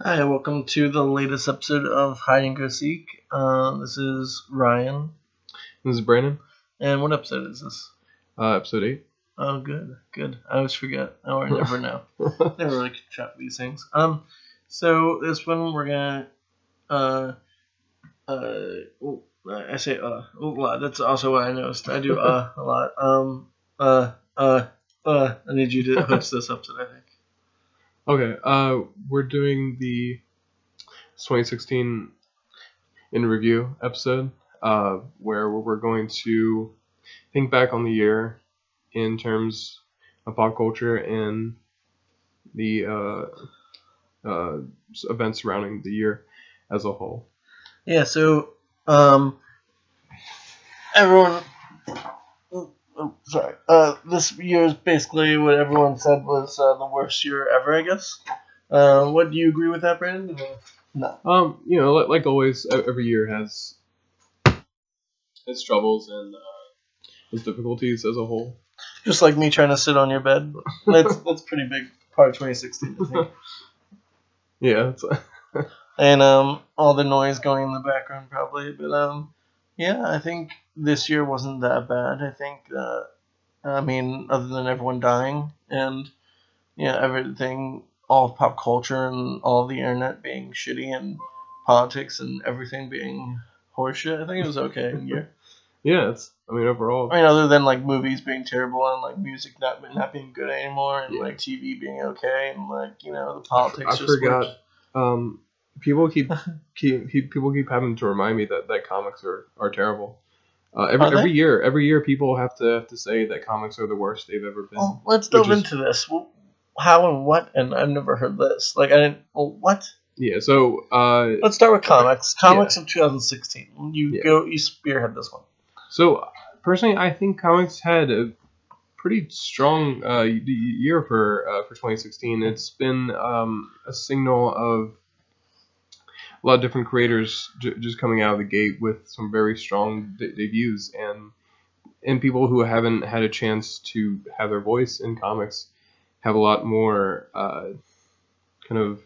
Hi, welcome to the latest episode of Hide and Go Seek. Uh, this is Ryan. This is Brandon, And what episode is this? uh, episode 8. Oh, good, good. I always forget. I never know. Never really keep track of these things. Um, so this one we're gonna, uh, uh, oh, I say uh a lot. That's also what I noticed. I do uh a lot. Um, uh, uh, uh. I need you to host this episode. I think. Okay, uh, we're doing the 2016 in review episode, uh, where we're going to think back on the year in terms of pop culture and the uh, uh, events surrounding the year as a whole. Yeah, so um everyone oh, sorry. Uh this year is basically what everyone said was uh, the worst year ever, I guess. Uh, what do you agree with that, Brandon? No. Um, you know, like, like always, every year has its troubles and uh, its difficulties as a whole. Just like me trying to sit on your bed. That's that's pretty big part of 2016, I think. Yeah, it's, and um all the noise going in the background probably, but um yeah, I think this year wasn't that bad. I think uh I mean other than everyone dying and yeah, everything all of pop culture and all of the internet being shitty and politics and everything being horseshit. I think it was okay year. yeah, it's. I mean, overall, I mean, other than like movies being terrible and like music not not being good anymore, and Yeah. like TV being okay, and like you know the politics. I just forgot. worked. Um, people keep, keep keep people keep having to remind me that, that comics are, are terrible. Uh, every every year, every year, people have to have to say that comics are the worst they've ever been. Well, let's delve is- into this. How and what? And I've never heard this. Like I didn't. Well, what? Yeah. So, uh, Let's start with comics. Comics of 2016. You Yeah. go. You spearhead this one. so personally, I think comics had a pretty strong uh, year for uh, for 2016. It's been um, a signal of a lot of different creators j- just coming out of the gate with some very strong de- debuts and and people who haven't had a chance to have their voice in comics have a lot more uh, kind of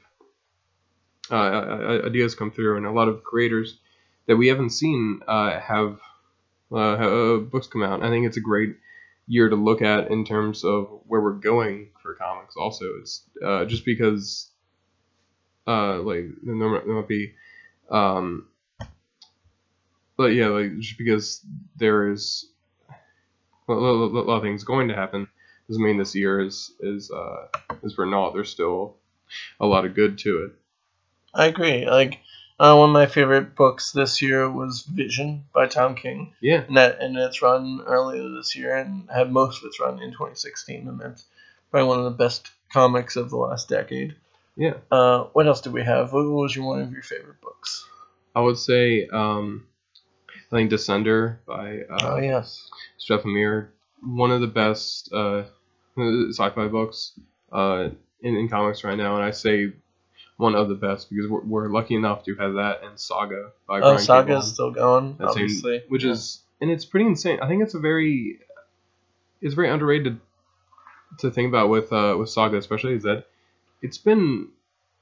uh, uh, ideas come through and a lot of creators that we haven't seen uh, have uh, have, uh, books come out. I think it's a great year to look at in terms of where we're going for comics. Also, it's uh, just because uh, like there might, there might be, um, but yeah, like just because there is a lot, a lot of things going to happen doesn't mean this year is is uh, is for naught. There's still a lot of good to it. I agree. Like uh, one of my favorite books this year was Vision by Tom King, Yeah, and that and it's run earlier this year and had most of its run in 2016, and that's probably one of the best comics of the last decade. Yeah. Uh, what else do we have? What was your one of your favorite books? I would say um, I think Descender by uh, oh yes. Stephen Meyer, one of the best uh, sci-fi books uh, in, in comics right now, and I say one of the best because we're, we're lucky enough to have that and Saga by Oh, Brian. Saga's Vaughan. still going, obviously. which Yeah. is and it's pretty insane. I think it's a very it's very underrated to think about with uh, with Saga, especially is that it's been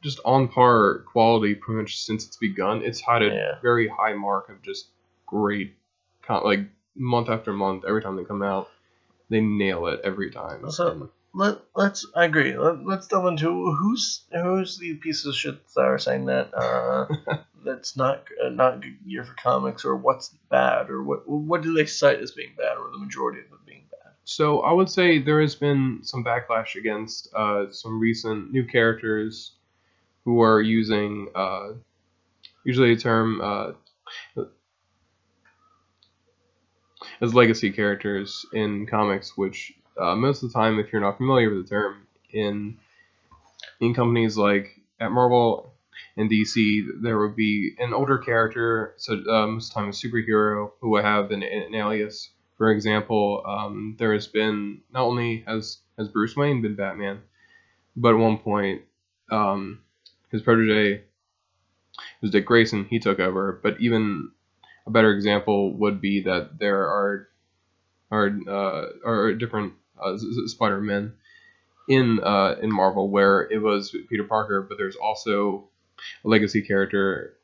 just on par quality pretty much since it's begun. It's had a Yeah. very high mark of just great, con- like month after month. Every time they come out, they nail it every time. So- And- Let, let's I agree. Let, let's delve into who's who's the pieces of shit that are saying that uh, that's not uh, not good year for comics or what's bad or what what do they cite as being bad or the majority of it being bad. So I would say there has been some backlash against uh, some recent new characters who are using uh, usually a term uh, as legacy characters in comics, which uh, most of the time, if you're not familiar with the term, in in companies like at Marvel and DC, there would be an older character, so uh, most of the time a superhero, who would have an, an alias for example, um, there has been not only has has Bruce Wayne been Batman, but at one point, um, his protege was Dick Grayson. He took over. But even a better example would be that there are are uh, are different uh, Spider Men in uh, in Marvel where it was Peter Parker, but there's also a legacy character,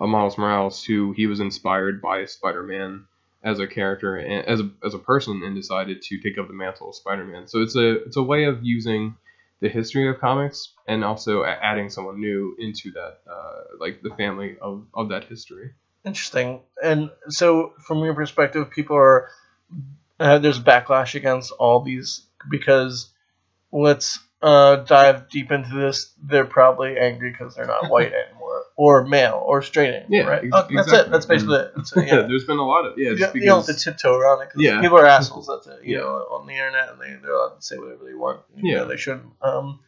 uh, Miles Morales, who he was inspired by Spider-Man as a character and as a, as a person and decided to take up the mantle of Spider-Man. So it's a it's a way of using the history of comics and also adding someone new into that uh, like the family of, of that history. Interesting. And so, from your perspective, people are uh, there's backlash against all these because let's uh, dive deep into this. They're probably angry because they're not white or male, or straight anymore. Yeah, right? ex- Oh, that's exactly. it. That's basically it. That's it. Yeah, Yeah. there's been a lot of yeah, you, just don't- you don't have to tiptoe around it Yeah. people are assholes. That's it. You Yeah. know, on the internet, and they, they're allowed to say whatever they want. Yeah. know, they shouldn't. Um,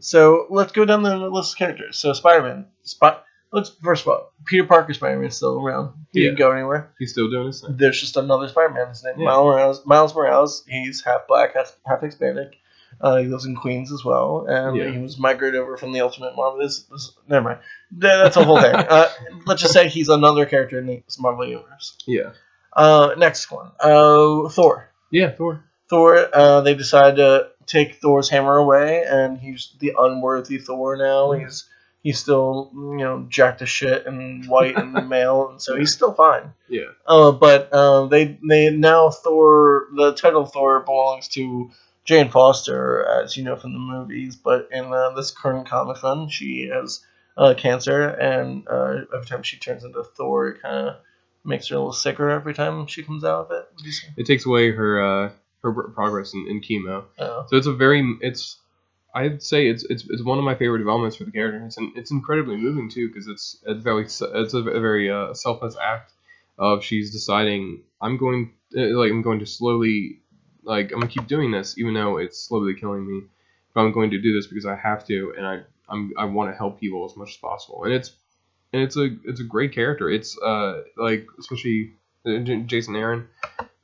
so let's go down the list of characters. So Spider-Man. Spot. Let's first of all, Peter Parker Spider-Man is still around. He didn't go anywhere. he's still doing his thing. There's just another Spider-Man. His name Yeah. Miles Morales. Miles Morales. He's half black, half, half Hispanic. Uh, he lives in Queens as well, and Yeah. he was migrated over from the Ultimate Marvel. This, this, never mind. That- That's a whole thing. Uh, let's just say he's another character in the Marvel universe. Yeah, Uh, next one. Uh, Thor. yeah, Thor. Thor. Uh, they decided to take Thor's hammer away, and he's the unworthy Thor now. He's he's still you know jacked to shit and white and male, and so he's still fine. Yeah, Uh, but uh, they they now Thor the title Thor belongs to Jane Foster, as you know from the movies. But in uh, this current comic run, she has uh, cancer, and uh, every time she turns into Thor, it kind of makes her a little sicker every time she comes out of it. Would you say? it takes away her uh, her progress in, in chemo. Uh, So it's a very it's I'd say it's it's, it's one of my favorite developments for the character. It's an, it's incredibly moving too because it's a very it's a, very uh, selfless act of she's deciding I'm going uh, like I'm going to slowly like I'm gonna keep doing this even though it's slowly killing me. But I'm going to do this because I have to and I I'm I want to help people as much as possible. And it's and it's a it's a great character. It's uh like especially uh, Jason Aaron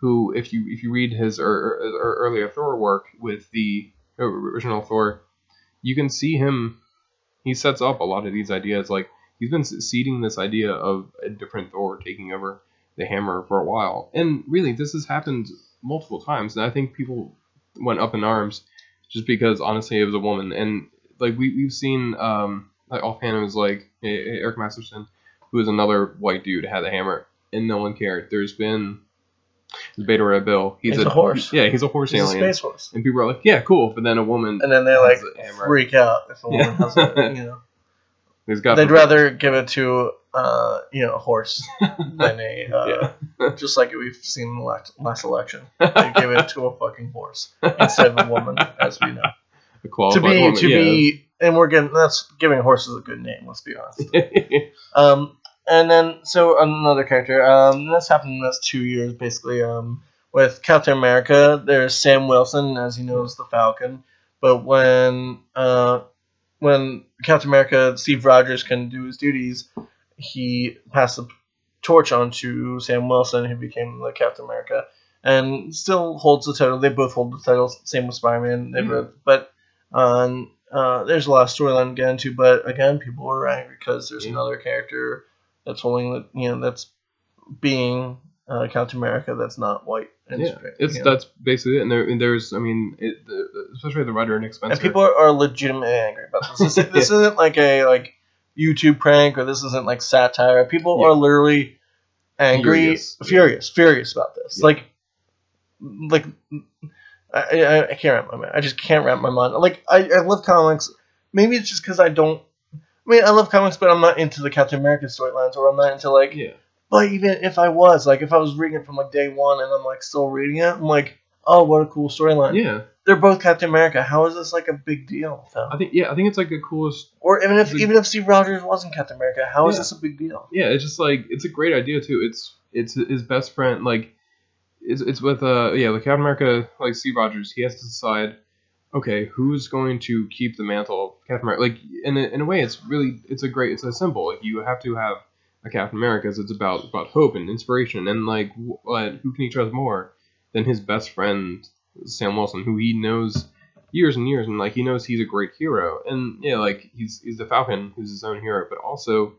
who if you if you read his or, or earlier Thor work with the original Thor, you can see him. He sets up a lot of these ideas. Like he's been seeding this idea of a different Thor taking over the hammer for a while, and really this has happened multiple times. And I think people went up in arms just because honestly it was a woman, and like we we've seen um like offhand it was like eh, Eric Masterson, who is another white dude had a hammer, and no one cared. There's been Beta Ray Bill. He's a horse. Yeah, he's a horse he's a alien. space horse. And people are like, yeah, cool. But then a woman, And then they like a freak out if a woman Yeah. has it. You know, He's got they'd the- rather give it to uh, you know a horse than a uh, Yeah. just like we've seen in the last, last election. They give it to a fucking horse instead of a woman, as we know. A To be woman. to yeah. be, and we're getting that's giving horses a good name. Let's be honest. Um, and then so another character. Um, this happened in the last two years, basically. Um, with Captain America, there's Sam Wilson, as he knows, the Falcon. But when uh, when Captain America, Steve Rogers can do his duties, he passed the torch on to Sam Wilson, who became the Captain America, and still holds the title. They both hold the title. Same with Spider-Man. They Mhm. both, but um, uh, there's a lot of storyline to get into. But again, people are angry because there's Yeah. another character that's holding the you know that's being uh, Captain America that's not white. And yeah, straight, it's you know. that's basically it. And, there, and there's, I mean, it, the, especially the writer Nick Spencer. and people are, are legitimately angry about this. This, is, this isn't like a like YouTube prank or this isn't like satire. People Yeah. are literally angry, Furious. furious, furious, about this. Yeah. Like, like I, I, I can't wrap my mind. I just can't wrap my mind. Like I, I love comics. Maybe it's just because I don't. I mean, I love comics, but I'm not into the Captain America storylines, or I'm not into like. yeah, But even if I was, like, if I was reading it from like day one and I'm like still reading it, I'm like, oh, what a cool storyline. yeah. They're both Captain America. How is this like a big deal? Phil? I think yeah, I think it's like the coolest. Or even if The- even if Steve Rogers wasn't Captain America, how is Yeah. this a big deal? Yeah, it's just like it's a great idea too. It's it's his best friend. Like it's it's with uh yeah, like Captain America, like Steve Rogers. He has to decide. Okay, who's going to keep the mantle Captain America? Like in a, in a way, it's really it's a great it's a symbol. Like you have to have a Captain America. 'cause It's about about hope and inspiration, and like wh- what, who can he trust more than his best friend Sam Wilson, who he knows years and years, and like he knows he's a great hero, and yeah, like he's he's the Falcon, who's his own hero, but also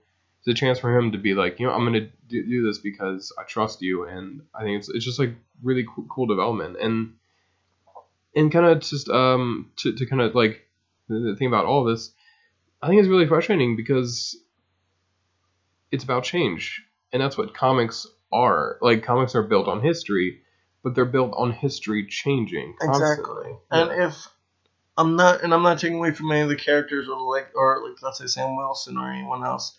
it's a chance for him to be like, you know, I'm gonna do, do this because I trust you, and I think it's it's just like really cool, cool development, and and kind of just um to, to kind of like the, thing about all this, I think it's really frustrating because it's about change, and that's what comics are. Like comics are built on history, but they're built on history changing constantly. Exactly. And if I'm not, and I'm not taking away from any of the characters or like, or like, let's say Sam Wilson or anyone else.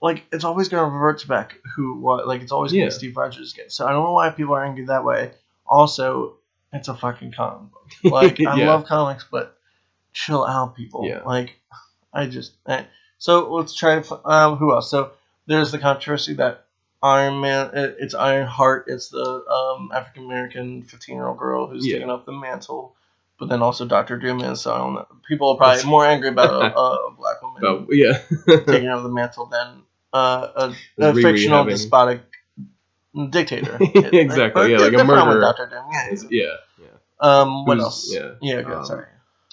Like it's always gonna revert to back who what like it's always gonna Yeah. be Steve Rogers again. So I don't know why people are angry that way. Also, it's a fucking comic book. Like I Yeah. love comics, but chill out, people. Yeah. Like I just eh. so let's try to um who else? So there's the controversy that Iron Man it- it's Iron Heart. It's the um African American 15 year old girl who's Yeah. taking up the mantle. But then also Doctor Doom is. So I don't know. People are probably more angry about a, a black woman But yeah, taking over the mantle than uh, a, a fictional having- despotic dictator. Exactly, but yeah, like a they're fine with murderer. Doctor Doom. Yeah. Yeah, yeah. Um, what Who's- else? yeah, Yeah. Good. um, sorry.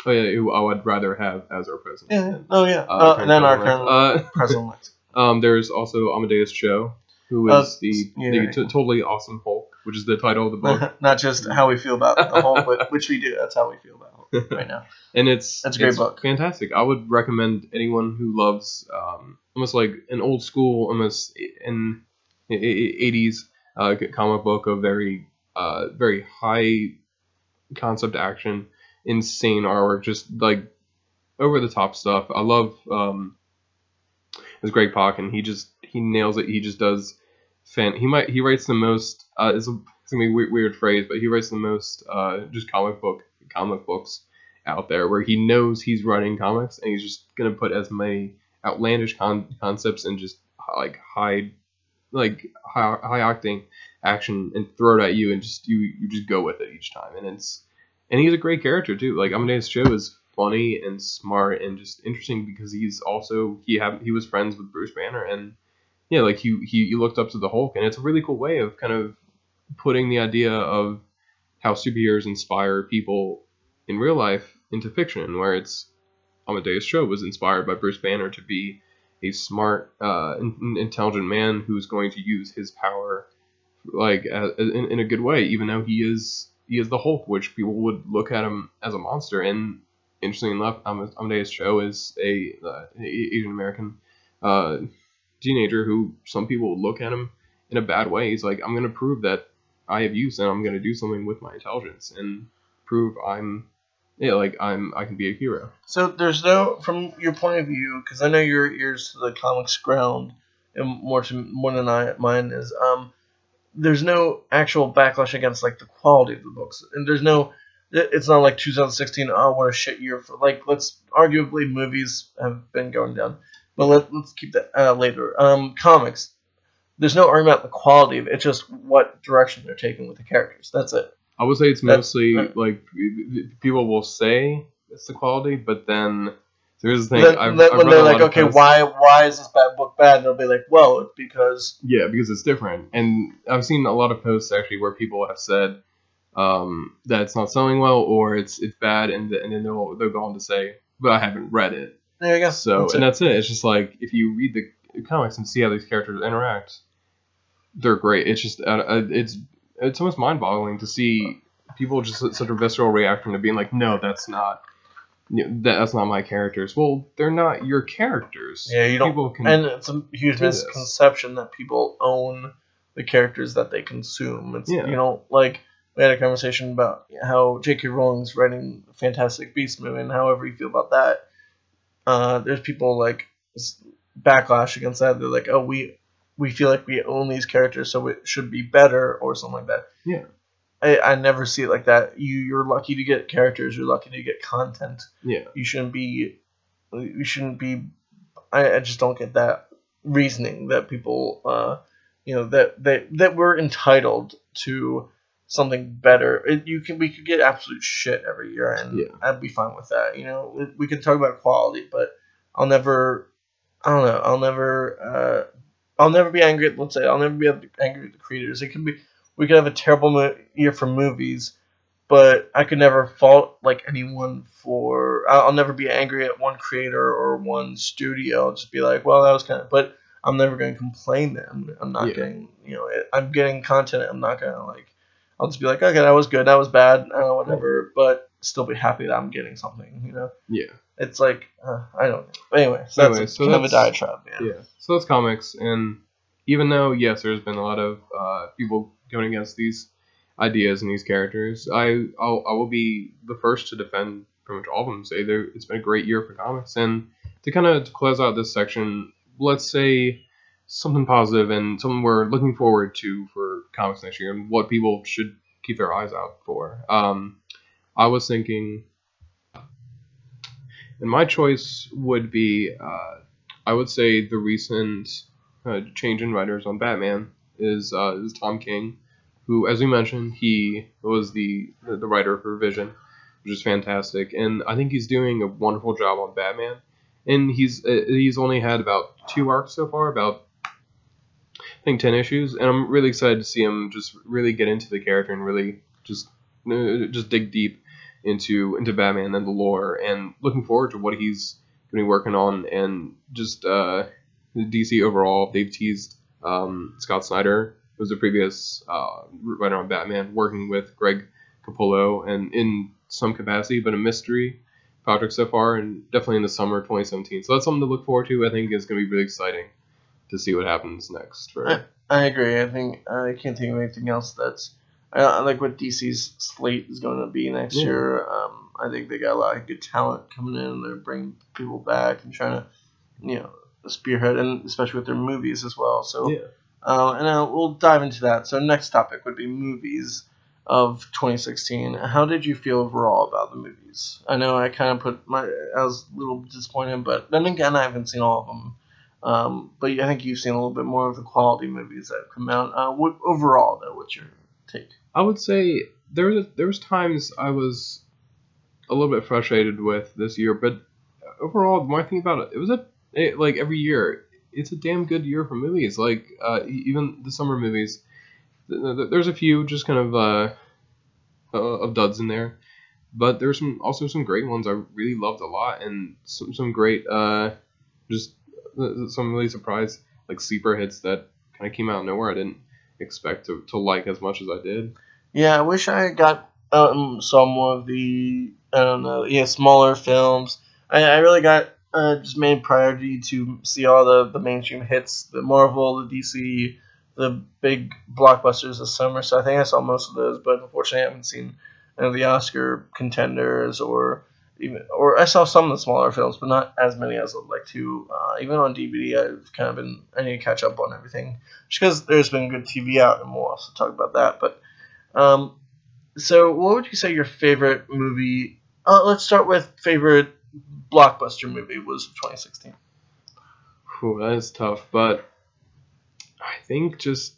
Oh yeah, who I would rather have as our president. Yeah. than, Oh yeah. uh, Uh, and then our current current president. Uh, um, there's also Amadeus Cho, who Uh, the, yeah, the right. t- totally awesome Hulk, which is the title of the book, Not just how we feel about the whole, but which we do. That's how we feel about Hulk right now. and it's That's a great book. fantastic. I would recommend anyone who loves um, almost like an old school, almost in eighties uh, comic book of very uh, very high concept action, insane artwork, just like over the top stuff. I love um, it's Greg Pak, and he just he nails it. He just does fan. He might he writes the most. Uh, it's, a, it's gonna be a weird, weird phrase, but he writes the most uh, just comic book comic books out there where he knows he's writing comics and he's just gonna put as many outlandish con- concepts and just like high like high, high octane action and throw it at you and just you you just go with it each time. And it's and he's a great character too. Like Amadeus Cho is funny and smart and just interesting because he's also he have he was friends with Bruce Banner and yeah like he he, he looked up to the Hulk and it's a really cool way of kind of putting the idea of how superheroes inspire people in real life into fiction, where it's Amadeus Cho was inspired by Bruce Banner to be a smart, uh, in- intelligent man who's going to use his power like a- in, in a good way, even though he is he is the Hulk, which people would look at him as a monster. And interestingly enough, Am- Amadeus Cho is a uh, Asian American uh, teenager who some people look at him in a bad way. He's like, I'm going to prove that I have use and I'm going to do something with my intelligence and prove I'm yeah like I'm I can be a hero. So there's no, from your point of view, because I know your ears to the comics ground, and more to more than I mine is. Um, there's no actual backlash against like the quality of the books, and there's no. It's not like 2016. Oh, what a shit year for like. Let's arguably movies have been going down, but let, let's keep that uh, later. Um, comics. There's no argument about the quality of it. It's just what direction they're taking with the characters. That's it. I would say it's That's- mostly uh, like people will say it's the quality, but then there's the thing. Then, I've, then I've when they're like, okay, posts- why why is this bad book bad? And they'll be like, well, it's because Yeah, because it's different. And I've seen a lot of posts actually where people have said um, that it's not selling well or it's it's bad, and, th- and then they'll they'll go on to say, but I haven't read it. there you go. So That's and it. that's it. It's just like if you read the comics and see how these characters interact, they're great. It's just uh, uh, it's it's almost mind boggling to see people just such a visceral reaction to being like, no, that's not. you know, that- That's not my characters. Well, they're not your characters. Yeah, you don't- People can. and it's a huge do this. misconception that people own the characters that they consume. It's Yeah. you know like we had a conversation about how J.K. Rowling's writing Fantastic Beasts movie, and however you feel about that, uh, there's people like backlash against that. They're like, oh, we we feel like we own these characters, so it should be better or something like that. Yeah. I, I never see it like that. You you're lucky to get characters. You're lucky to get content. yeah. You shouldn't be. You shouldn't be. I, I just don't get that reasoning that people, uh, you know, that that that we're entitled to something better. It, you can we could get absolute shit every year, and Yeah. I'd be fine with that. You know, we, we can talk about quality, but I'll never. I don't know. I'll never. Uh, I'll never be angry. At, let's say I'll never be angry at the creators. It can be. We could have a terrible mo- year for movies, but I could never fault like anyone for. I'll, I'll never be angry at one creator or one studio. I'll just be like, well, that was kind of. But I'm never going to complain. That I'm, I'm not Yeah. getting. You know, I'm getting content. I'm not gonna like. I'll just be like, okay, that was good, that was bad, uh, whatever, but still be happy that I'm getting something. You know, Yeah. it's like uh, I don't. know. But anyway, so that's Anyway, a, so kind of a diatribe. Yeah. Yeah. So that's comics, and even though yes, there's been a lot of uh, people going against these ideas and these characters, I I'll, I will be the first to defend pretty much all of them. Say there, it's been a great year for comics, and to kind of close out this section, let's say something positive and something we're looking forward to for comics next year, and what people should keep their eyes out for. Um, I was thinking, and my choice would be. Uh, I would say the recent uh, change in writers on Batman is uh, is Tom King, who, as we mentioned, he was the the, writer for Vision, which is fantastic, and I think he's doing a wonderful job on Batman. And he's uh, he's only had about two arcs so far, about I think ten issues, and I'm really excited to see him just really get into the character and really just uh, just dig deep into into Batman and the lore, and looking forward to what he's going to be working on, and just uh, DC overall. They've teased um, Scott Snyder, who was the previous uh, writer on Batman, working with Greg Capullo, and in some capacity, but a mystery project so far, and definitely in the summer of 2017. So that's something to look forward to. I think is going to be really exciting to see what happens next. For Right. I agree. I think I can't think of anything else that's. I, I like what DC's slate is going to be next Yeah. year. Um, I think they got a lot of good talent coming in. They're bringing people back and trying to, you know, spearhead, and especially with their movies as well. So, yeah. uh, and uh, we'll dive into that. So, next topic would be movies of 2016. How did you feel overall about the movies? I know I kind of put my. I was a little disappointed, but then again, I haven't seen all of them. Um, but I think you've seen a little bit more of the quality movies that have come out. Uh, what, overall, though, what's your take? I would say there was there was times I was a little bit frustrated with this year, but overall, I think about it, it was a it, like every year, it's a damn good year for movies. Like uh, even the summer movies, th- th- there's a few just kind of uh, uh, of duds in there, but there's some also some great ones I really loved a lot, and some some great uh, just uh, some really surprise like sleeper hits that kind of came out of nowhere. I didn't expect to, to like as much as I did. Yeah, I wish I got um, some more of the I don't know, yeah, smaller films. I, I really got uh, just made priority to see all the, the mainstream hits, the Marvel, the DC, the big blockbusters this summer. So I think I saw most of those, but unfortunately I haven't seen any of the Oscar contenders or even or I saw some of the smaller films, but not as many as I'd like to. Uh, even on DVD, I've kind of been I need to catch up on everything, just because there's been good TV out, and we'll also talk about that. But um, so what would you say your favorite movie? Uh, let's start with favorite blockbuster movie was 2016. Whew, that is tough, but I think just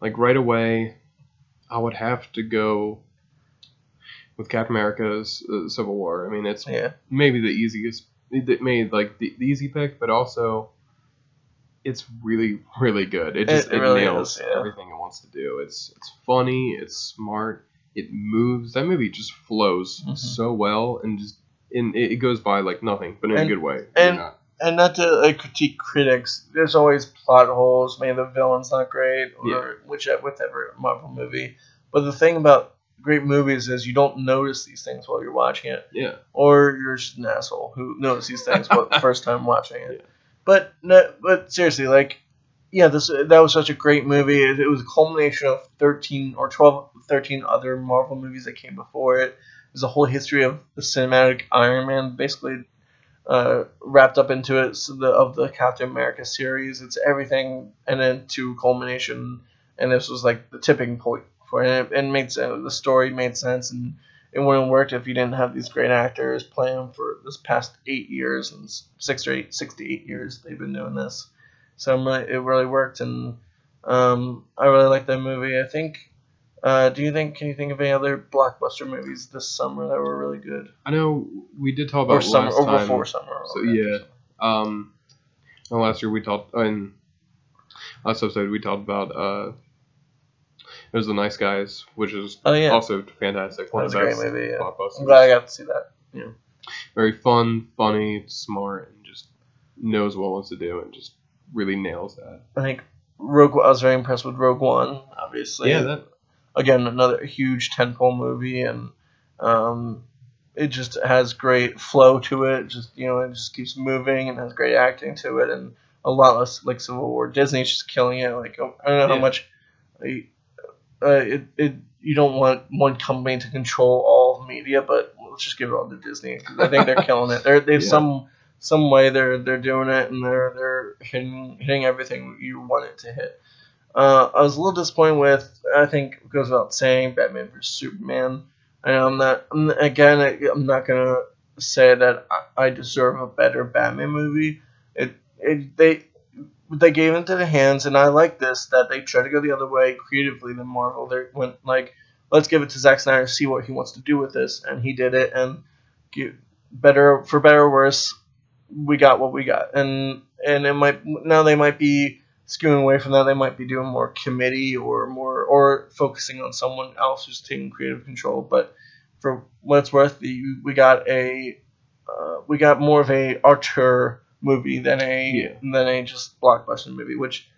like right away, I would have to go with Captain America's uh, Civil War. I mean, it's Yeah, maybe the easiest, it made like the, the easy pick, but also it's really really good. It just It it, really nails is, yeah. everything it wants to do. It's it's funny, it's smart, it moves. That movie just flows Mhm. so well and just and it, goes by like nothing, but in And- a good way. and- not- and not to like, critique critics. There's always plot holes. Maybe the villain's not great, or Yeah. which whichever Marvel movie. But the thing about great movies is you don't notice these things while you're watching it. yeah. or you're just an asshole who noticed these things the first time watching it. Yeah. But no, but seriously, like, yeah, this that was such a great movie. It, it was a culmination of thirteen or 12, 13 other Marvel movies that came before it. There's a whole history of the cinematic Iron Man, basically uh, wrapped up into it so the, of the Captain America series. It's everything, and then to culmination, and this was like the tipping point for it. And it, it made sense. The story made sense, and it wouldn't have worked if you didn't have these great actors playing for this past eight years and six or eight, six to eight years they've been doing this. So really, it really worked, and um, I really like that movie. I think. Uh, do you think? Can you think of any other blockbuster movies this summer that were really good, I know we did talk about or summer, last or time. before summer? So yeah, um, and last year we talked in last episode we talked about uh, it was the Nice Guys, which is Oh yeah, also fantastic. that One was of a great movie. Yeah. blockbusters. I'm glad I got to see that. Yeah. Very fun, funny, smart, and just knows what it wants to do and just really nails that. I think Rogue. I was very impressed with Rogue One. Obviously, Yeah, that again another huge tentpole movie, and um, it just has great flow to it. Just you know, it just keeps moving and has great acting to it, and a lot less like Civil War. Disney's just killing it. Like I don't know how much. like, Uh, it, it you don't want one company to control all media, but let's just give it all to Disney. I think they're killing it. They're they've Yeah. some some way they're they're doing it and they're they're hitting hitting everything you want it to hit. Uh, I was a little disappointed with. I think it goes without saying Batman vs Superman. And I'm not. I'm, again, I- I'm not gonna say that I, I deserve a better Batman movie. It, it they they gave into the hands, and I like this that they tried to go the other way creatively than Marvel. They went like, let's give it to Zack Snyder, and see what he wants to do with this, and he did it. And better for better or worse, we got what we got, and and it might now they might be skewing away from that. They might be doing more committee or more or focusing on someone else who's taking creative control. But for what it's worth, the, we got a uh, we got more of a auteur movie than a Yeah. than a just blockbuster movie, which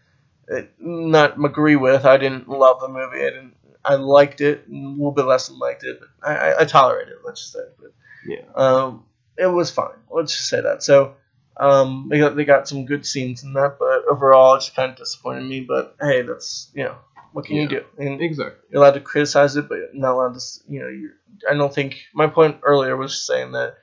uh, not agree with. I didn't love the movie. I didn't. I liked it a little bit less than liked it, but I, I, I tolerated it. Let's just say. But Yeah. um, it was fine. Let's just say that. So, um, they got they got some good scenes in that, but overall, it just kind of disappointed me. But hey, that's you know what can you do? And Exactly. you're allowed to criticize it, but not allowed to. You know, you're, I don't think my point earlier was saying that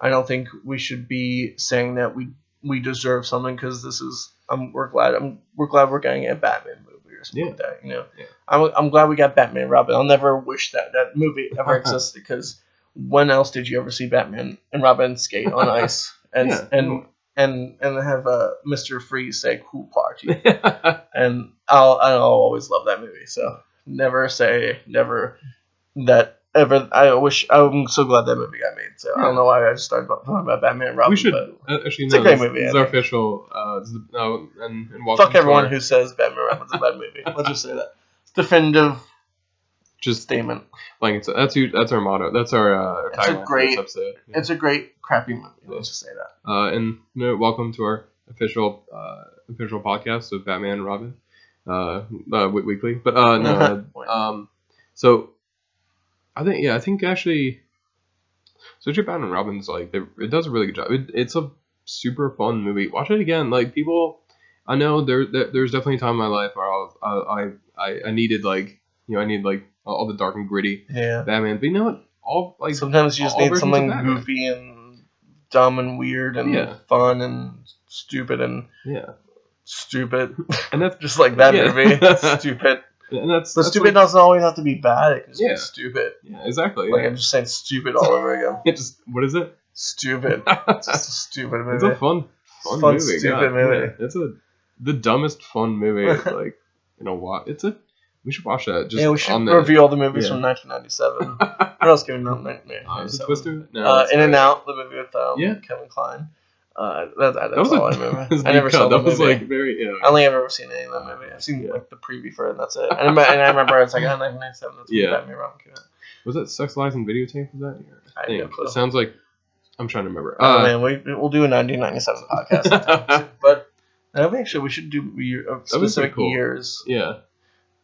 I don't think we should be saying that we we deserve something because this is. I'm we're glad I'm we're glad we're getting a Batman movie or something Yeah. like that. You know, Yeah. I'm I'm glad we got Batman and Robin. I'll never wish that that movie ever existed because when else did you ever see Batman and Robin skate on ice and Yeah. and and and have uh, Mr. Freeze say "cool party"? and I'll I'll always love that movie. So never say never that ever. I wish I'm so glad that movie got made. So I don't know why I just started talking about Batman and Robin. we should but uh, actually It's a no, great this, movie, This is our official. Uh, this is the, no, and and fuck everyone who says Batman and Robin's a bad movie. Let's just say that definitive just statement. like it's that's you, that's our motto. That's our uh, It's a great- episode. Yeah. It's a great crappy movie. Let's just say that. Uh, and you know, welcome to our official uh, official podcast of Batman and Robin, uh, uh, weekly. But uh, no, uh, um, so I think yeah, I think actually, so Batman and Robin's like it does a really good job. It, it's a super fun movie. Watch it again. Like people, I know there, there there's definitely a time in my life where I was, I, I I needed like you know I need like all the dark and gritty yeah. Batman. But you know what? All like Sometimes you just need something goofy and dumb and weird and Yeah. fun and stupid and yeah, stupid. and that's just like that Yeah. movie. stupid. And that's But that's stupid like- doesn't always have to be bad. It can just Yeah. be stupid. yeah, exactly. Like yeah. I'm just saying stupid all over again. It just what is it? Stupid. Just a stupid movie. it's a fun, fun, Fun, movie. stupid God, movie. yeah. It's a the dumbest fun movie like in a while. It's a we should watch that. Just yeah, we should on the, review all the movies yeah. from 1997. what else came out in Uh, is it 1997? Twister? No, Uh, In and. Out, the movie with um, Yeah. Kevin Kline. Uh, that, that, That that's a, all I remember. a I never saw That was movie. like very yeah. I only ever seen any of that movie. I've seen Yeah. like the preview for it, and that's it. And I, remember- and I remember it's like, oh, 1997, that's Yeah. Batman Robin came out. Was that Sex Lies and Videotape? Was that? I think. no. It sounds like I'm trying to remember. Oh Uh, man, we we'll do a 1997 podcast. but uh, actually, we should do year, uh, That specific cool. years. yeah.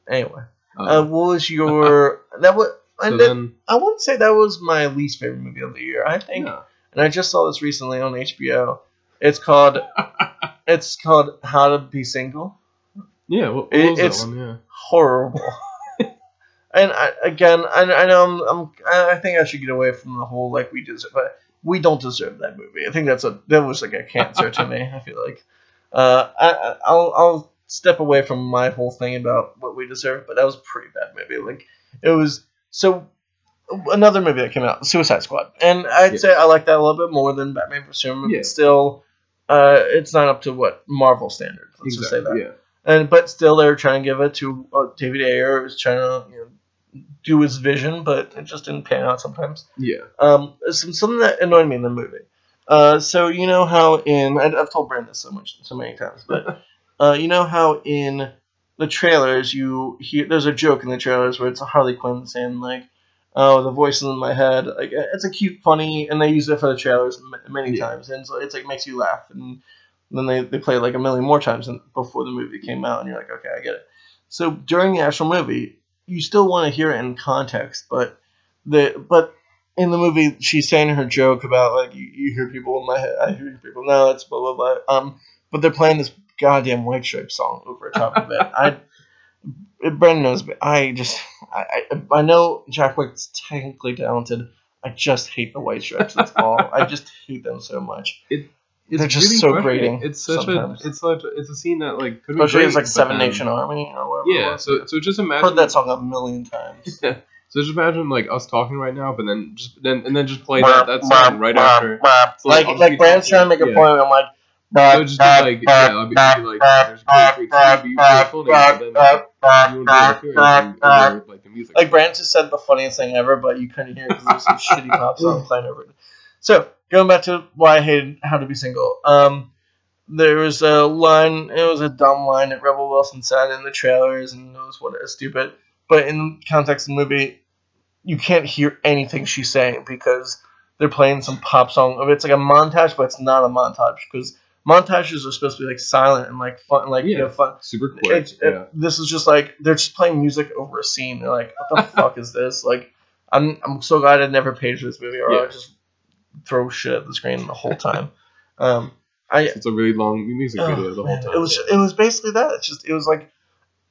Anyway, Uh, what was your that was? so and that- then, I wouldn't say that was my least favorite movie of the year. I think, yeah. And I just saw this recently on HBO. It's called it's called How to Be Single. Yeah, what, what It- it's- that one? Yeah. Horrible. and I, again, I, I know I'm, I'm I think I should get away from the whole like we deserve, but we don't deserve that movie. I think that's a that was like a cancer to me. I feel like uh, I I- I'll I'll step away from my whole thing about what we deserve, but that was a pretty bad movie. Like it was so. Another movie that came out, Suicide Squad, and I'd Yeah. say I like that a little bit more than Batman vs Superman. Yeah. But still, uh, it's not up to what Marvel standards. Let's just say that Yeah. and but still they're trying to give it to uh, David Ayer. was trying to you know, do his vision, but it just didn't pan out sometimes. Yeah. Um, some, something that annoyed me in the movie. Uh, so you know how in I, I've told Brandon this so much so many times, but uh, you know how in the trailers you hear there's a joke in the trailers where it's a Harley Quinn saying like, "Oh, the voice in my head." Like it's a cute, funny, and they use it for the trailers many Yeah. times, and so it's like makes you laugh and then they, they play it like a million more times than before the movie came out, and you're like, okay, I get it. So during the actual movie, you still want to hear it in context, but the but in the movie she's saying her joke about like you, you hear people in my head, I hear people, no, it's blah blah blah. Um, but they're playing this goddamn White Stripe song over top of it. I Brendan knows, but I just I, I I know Jack White's technically talented. I just hate the White Stripes. That's all. I just hate them so much. It's They're just so frustrating. grating It's such sometimes. a it's such a, it's a scene that like could Especially be great, like Seven then- Nation Army or whatever. Yeah, so so just imagine heard that song a million times. So just imagine like us talking right now, but then just then and then just play that, that song right after. So, Like like be Brand's trying to make a yeah. point. I'm like. It would just be like yeah, I'll be, be like there's a great, great scene, it'd be really funny, but then you wouldn't be interfering over like the music. Like Brand just said the funniest thing ever, but you couldn't hear it because there's some shitty pop song playing over it. So going back to why I hated How to Be Single. Um, there was a line. It was a dumb line that Rebel Wilson said in the trailers, and it was what it was stupid. But in context of the movie, you can't hear anything she's saying because they're playing some pop song. It's like a montage, but it's not a montage because montages are supposed to be like silent and like fun, like you know, fun. Super quick. It- yeah. this is just like they're just playing music over a scene. They're like, what the fuck is this? Like, I'm I'm so glad I never paid for this movie, or Yeah. I'll just throw shit at the screen the whole time. um, I It's a really long music oh, video the whole man, time. it was yeah. it was basically that. It's just it was like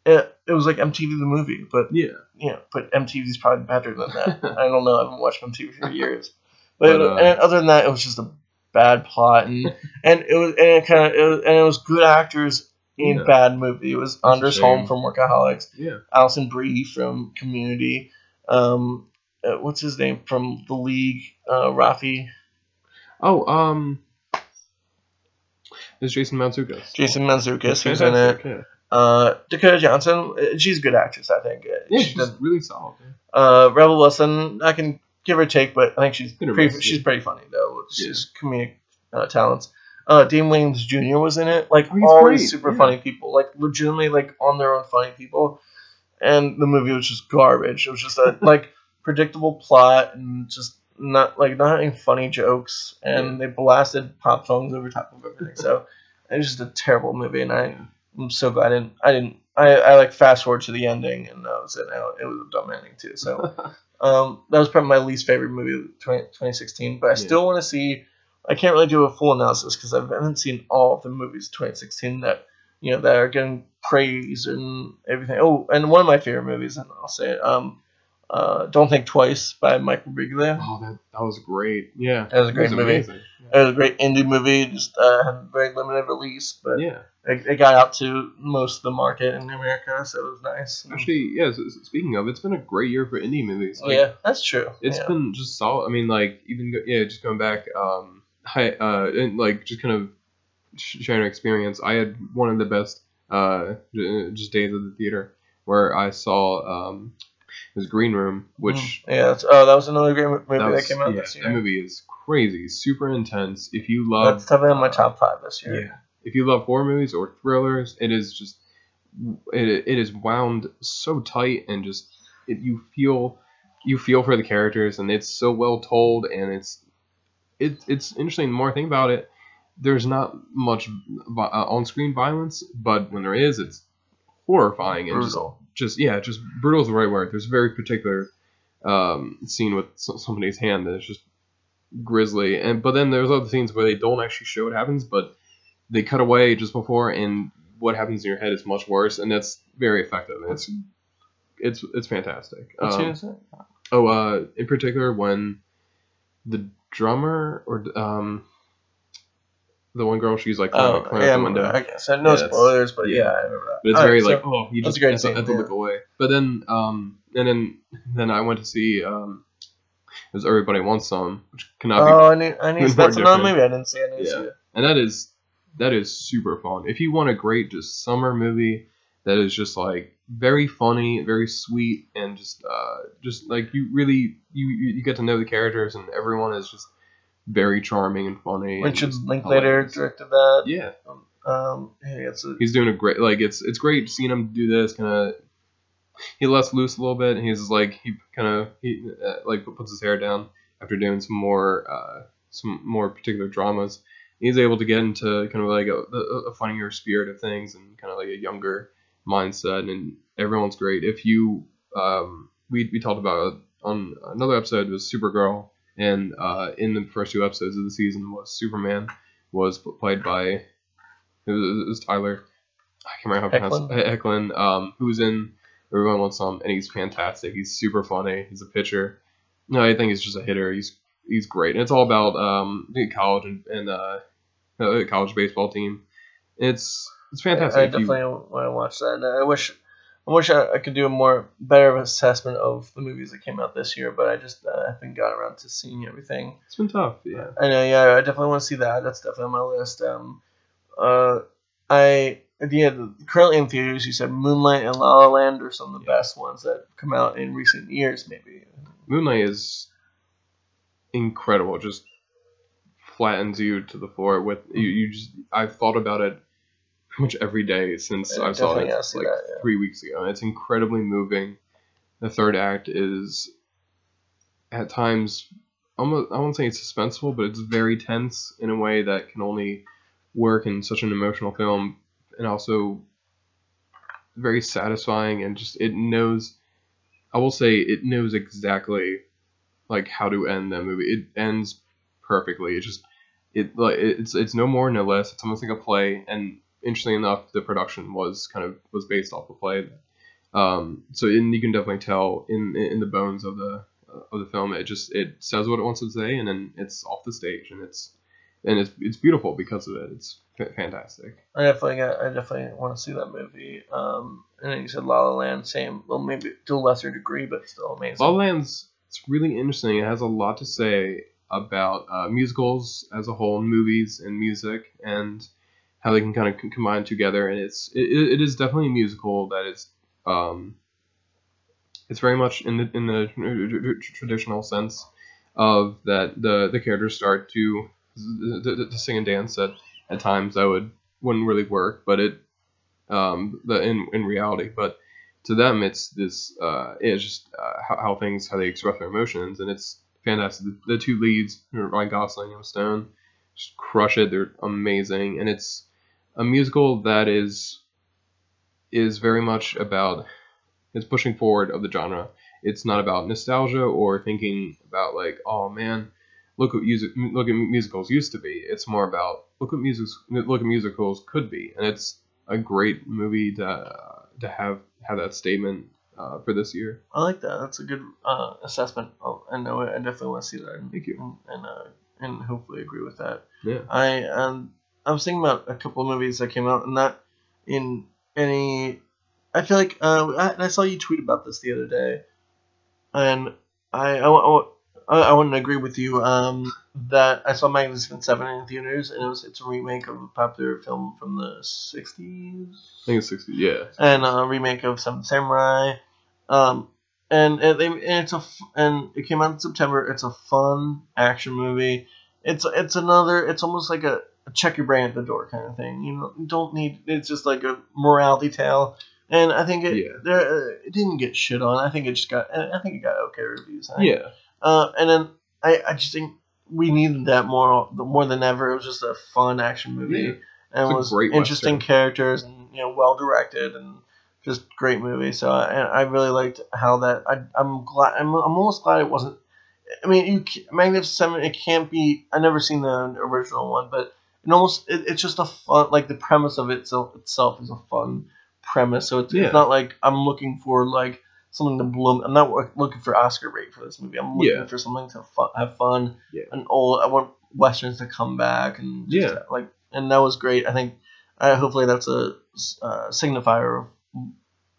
it, it was like MTV the movie, but yeah. you know, but MTV's probably better than that. I don't know. I haven't watched MTV for years, but, But, uh, and other than that, it was just a bad plot, and and it was and it kind of it was, and it was good actors in Yeah. bad movie. It was a Anders. Holm from Workaholics, Yeah. Alison Brie from Community, um, uh, what's his name from The League, uh, Rafi, Oh, um, there's Jason Mantzoukas. Jason Mantzoukas, who's in it. Yeah, Uh, Dakota Johnson, uh, she's a good actress, I think. Yeah she she's did- really solid. yeah. Uh, Rebel Wilson, I can give her take, but I think she's or pretty, she's yeah. pretty funny though. She's comedic uh, talents. Uh, Damon Wayans Jr. was in it. Like Oh, all these super yeah. funny people, like legitimately like on their own funny people. And the movie was just garbage. It was just a like predictable plot and just not like not any funny jokes. And they blasted pop songs over top of everything. So it was just a terrible movie. And I I'm so glad I didn't I didn't I, I like fast forward to the ending and that was it. It was a dumb ending too. So. Um, that was probably my least favorite movie of 20, 2016, but I Yeah. still want to see. I can't really do a full analysis because I haven't seen all of the movies 2016 that you know that are getting praise and everything. Oh, and one of my favorite movies, and I'll say it. Um, uh, Don't Think Twice by Michael Birbiglia. Oh, that that was great. Yeah, That was a great It movie. amazing. It was a great indie movie. Just uh, had a very limited release, but Yeah. it, it got out to most of the market in America, so it was nice. Actually, yeah. s- s- Speaking of, it's been a great year for indie movies. Like, yeah, that's true. It's yeah. been just solid. I mean, like even yeah, just going back, um, I uh, and like just kind of sharing an experience. I had one of the best uh, just days of the theater where I saw um, this Green Room, which yeah. That's, oh, that was another great movie that, was- came out yeah, this year. That movie is crazy, super intense. If you love That's definitely in my top five this year. yeah. If you love horror movies or thrillers, it is just it, it is wound so tight and just it, you feel you feel for the characters and it's so well told and it's it, it's interesting. The more I think about it, there's not much uh, on-screen violence, but when there is, it's horrifying and just, Brutal. Just yeah, just brutal is the right word. There's a very particular um, scene with somebody's hand that is just grisly, and but then there's other scenes where they don't actually show what happens, but they cut away just before, and what happens in your head is much worse, and that's very effective. and It's it's it's fantastic. What Um, scene is it? Oh, uh, in particular when the drummer or um, the one girl, she's like climbing, Oh, climbing yeah, the window. I guess. I no Yeah, spoilers, but yeah. yeah, I remember that. But it's Alright, very so- like, oh, you just great have to, scene, have to yeah. look away. But then, um, and then then I went to see um, it was Everybody Wants Some, which cannot be, Oh, I need, I need. That's another movie I didn't see. I Yeah. see it. and that is that is super fun. If you want a great just summer movie that is just like very funny, very sweet, and just uh, just like you really you you get to know the characters, and everyone is just very charming and funny. Richard Linklater directed that. Yeah, Um, yeah, it's a, he's doing a great like it's it's great seeing him do this kind of he lets loose a little bit and he's like he kind of he uh, like puts his hair down after doing some more uh some more particular dramas he's able to get into kind of like a, a, a funnier spirit of things and kind of like a younger mindset and everyone's great if you um, we we talked about on another episode was Supergirl, and uh, in the first two episodes of the season was Superman was played by it was, it was Tyler. I can't remember how to pronounce it. Hoechlin, um, who's in Everyone Wants Some, and he's fantastic. He's super funny. He's a pitcher. No, I think he's just a hitter. He's he's great. And it's all about um, college and, and uh, college baseball team. It's it's fantastic. I definitely you, want to watch that. I wish I wish I, I, could do a more better assessment of the movies that came out this year, but I just uh, haven't got around to seeing everything. It's been tough, yeah. I know, yeah. I definitely want to see that. That's definitely on my list. Um, uh, I yeah, currently in theaters, you said Moonlight and La La Land are some of the yeah. best ones that come out in recent years, maybe. Moonlight is incredible. Just flattens you to the floor with you. You just I've thought about it pretty much every day since yeah, I saw it like that, yeah. three weeks ago. It's incredibly moving. The third act is at times almost I won't say it's suspenseful, but it's very tense in a way that can only work in such an emotional film, and also very satisfying and just it knows. I will say it knows exactly like how to end that movie. It ends perfectly. It just it like it's it's no more no less. It's almost like a play, and interestingly enough, the production was kind of was based off the play. Um, so and you can definitely tell in in the bones of the of the film, it just it says what it wants to say, and then it's off the stage, and it's and it's it's beautiful because of it. It's fantastic. I definitely got, I definitely want to see that movie. Um, and then you said La La Land, same, well maybe to a lesser degree, but still amazing. La La Land's it's really interesting. It has a lot to say about uh, musicals as a whole, movies and music, and how they can kind of combine together. And it's it, it is definitely a musical that is um, it's very much in the in the traditional sense of that the the characters start to to, sing and dance at at times that would wouldn't really work, but it um the in in reality, but to them it's this uh it's just uh, how, how things how they express their emotions and it's fantastic. The, the two leads, Ryan Gosling and Stone, just crush it. They're amazing, and it's a musical that is is very much about it's pushing forward of the genre. It's not about nostalgia or thinking about like, oh man, look what music look at musicals used to be. It's more about look what music look at musicals could be, and it's a great movie to uh, to have have that statement uh, for this year. I like that. That's a good uh, assessment. Oh, I know. I definitely want to see that. And, Thank you. And and, uh, and hopefully agree with that. Yeah. I um I was thinking about a couple of movies that came out, and not in any. I feel like uh, I, I saw you tweet about this the other day, and I I, I, I wouldn't agree with you. Um, that I saw Magnificent Seven in theaters, and it was it's a remake of a popular film from the '60s. I think it's '60s, yeah. And a remake of Seven Samurai. Um, and, and, they, and it's a and it came out in September. It's a fun action movie. It's it's another. It's almost like a check your brain at the door kind of thing. You know, don't need. It's just like a morality tale. And I think it yeah. there, uh, it didn't get shit on. I think it just got. I think it got okay reviews. Yeah. Uh, and then I, I just think we needed that more more than ever. It was just a fun action movie, yeah. and it was interesting Western. characters and you know well directed and just great movie. So I, I really liked how that. I, I'm glad. I'm, I'm almost glad it wasn't. I mean, you Magnificent Seven. It can't be. I never seen the original one, but almost. It, it's just a fun. Like the premise of it itself, itself is a fun premise. So it's, yeah. it's not like I'm looking for like something to blow. I'm not looking for Oscar bait for this movie. I'm looking yeah. for something to fun, have fun. Yeah. And old. I want westerns to come back and yeah, like and that was great. I think. Uh, hopefully that's a uh, signifier of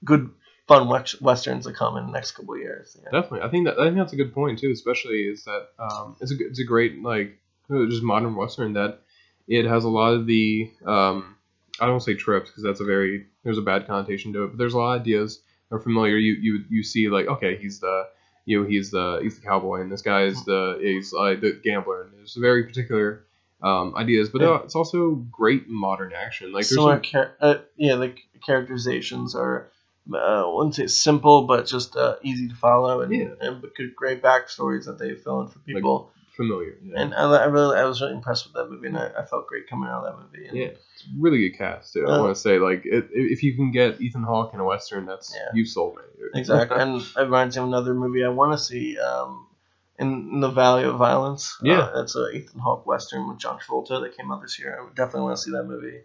good fun westerns to come in the next couple of years. Yeah. Definitely, I think that I think that's a good point too. Especially is that um, it's a it's a great like just modern western that it has a lot of the um, I don't say trips because that's a very there's a bad connotation to it, but there's a lot of ideas are familiar, you you you see like okay, he's the you know he's the he's the cowboy, and this guy is the he's like the gambler, and there's very particular um, ideas, but yeah. it's also great modern action. Like there's some, char- uh, yeah, the characterizations are uh, I wouldn't say simple, but just uh, easy to follow, and, yeah. and good, great backstories that they fill in for people. Familiar. And I, I really, I was really impressed with that movie, and I, I felt great coming out of that movie. And yeah, it's a really good cast too. I Uh, want to say like it, if you can get Ethan Hawke in a western, that's Yeah. you sold me. Exactly, and it reminds me of another movie I want to see. Um, in the Valley of Violence. Yeah. uh, it's a Ethan Hawke western with John Travolta that came out this year. I would definitely want to see that movie.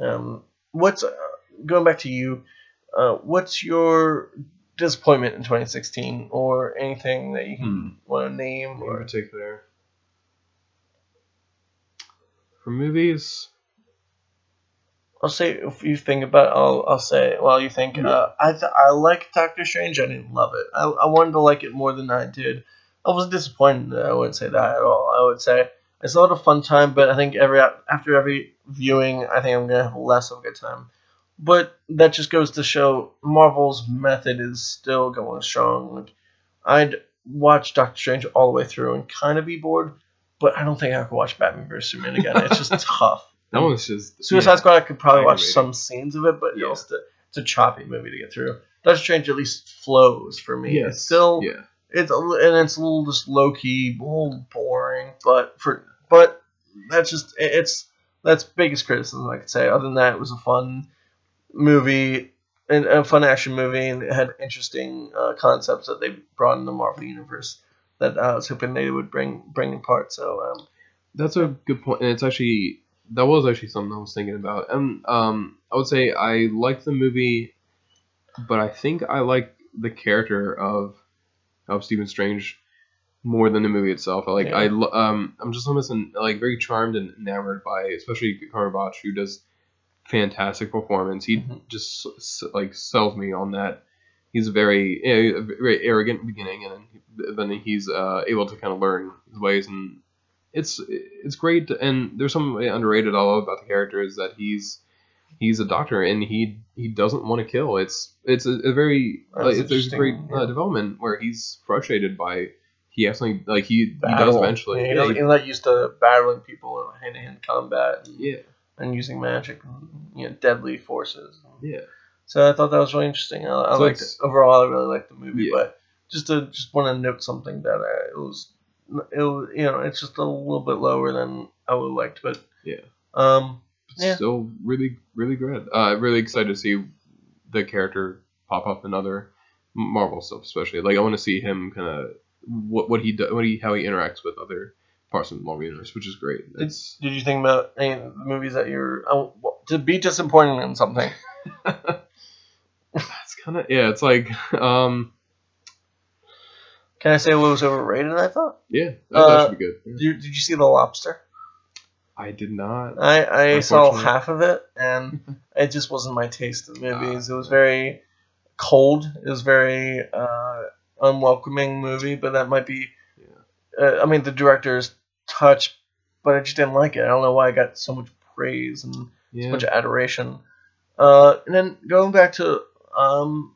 Um, what's uh, going back to you? Uh, what's your disappointment in 2016, or anything that you can Hmm. want to name? in Or particular. For movies, I'll say if you think about, I'll I'll say while you think. Uh, I th- I like Doctor Strange. I didn't love it. I, I wanted to like it more than I did. I was disappointed. I wouldn't say that at all. I would say it's a lot of fun time, but I think every after every viewing, I think I'm gonna have less of a good time. But that just goes to show Marvel's method is still going strong. Like, I'd watch Doctor Strange all the way through and kind of be bored, but I don't think I could watch Batman vs Superman again. It's just tough. that one's just Suicide yeah. Squad, I could probably watch some scenes of it, but Yeah. it's, the, it's a choppy movie to get through. Doctor Strange at least flows for me. Yes. It's still yeah. it's a, and it's a little just low key, a little boring, but for but that's just it- it's that's biggest criticism I could say. Other than that, it was a fun movie and a fun action movie, and it had interesting uh, concepts that they brought in the Marvel universe that I was hoping they would bring bring apart. So um, That's a good point, and it's actually that was actually something I was thinking about. And um, I would say I like the movie, but I think I like the character of of Stephen Strange more than the movie itself. I like I Yeah. lo- um I'm just almost like very charmed and enamored by especially Cumberbatch who does fantastic performance. He Mhm. just like sells me on that. He's very eh, very arrogant beginning, and then, then he's uh, able to kind of learn his ways, and it's it's great. And there's something underrated I love about the character is that he's he's a doctor and he he doesn't want to kill. It's it's a, a very uh, it's, there's a great interesting, uh, development where he's frustrated by he actually like he, he does eventually. Yeah, he Yeah, doesn't- he's not used to battling people in hand to hand combat. And, yeah, and using magic, and, you know, deadly forces. yeah. So I thought that was really interesting. I, I So liked it. Overall, I really liked the movie, Yeah. but just to just want to note something that uh, it was, it was, you know, it's just a little bit lower than I would have liked, but Yeah. um, Yeah. still really really good. Uh, I'm really excited to see the character pop up in other Marvel stuff, especially. Like I want to see him kind of what what he do, what he how he interacts with other parts of the Marvel universe, which is great. It's did you think about any movies that you're oh, to be disappointed in something? kind of yeah. It's like um Can I say what was overrated? I thought. yeah, that, Uh, that should be good. Did you, did you see The Lobster? I did not. I, I saw half of it, and it just wasn't my taste of movies. it was very cold. It was very uh, unwelcoming movie, but that might be. Uh, I mean, the director's touch, but I just didn't like it. I don't know why I got so much praise and so Yeah, much adoration. Uh, and then going back to, um,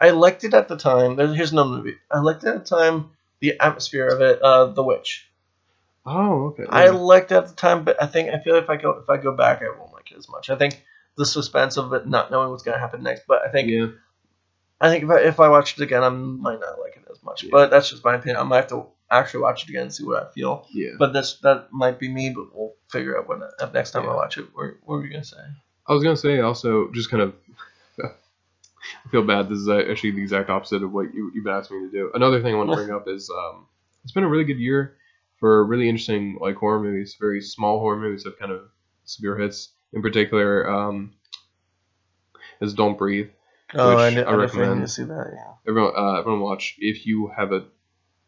I liked it at the time. There's, here's another movie. I liked it at the time. The atmosphere of it, uh, The Witch. oh okay. I liked it at the time, but I think I feel if I go if I go back, I won't like it as much. I think the suspense of it not knowing what's gonna happen next. But I think yeah. I think if I, if I watch it again, I might not like it as much. Yeah. But that's just my opinion. I might have to actually watch it again and see what I feel. Yeah. But that's that might be me. But we'll figure out when uh, next time Yeah. I watch it. What, what were you gonna say? I was gonna say also just kind of I feel bad. This is actually the exact opposite of what you, you've asked me to do. Another thing I want to bring up is um, it's been a really good year for really interesting like horror movies. Very small horror movies have kind of severe hits. In particular, um, is Don't Breathe. Oh, I, kn- I I recommend. to see that. Yeah. Everyone, uh, everyone watch. If you have a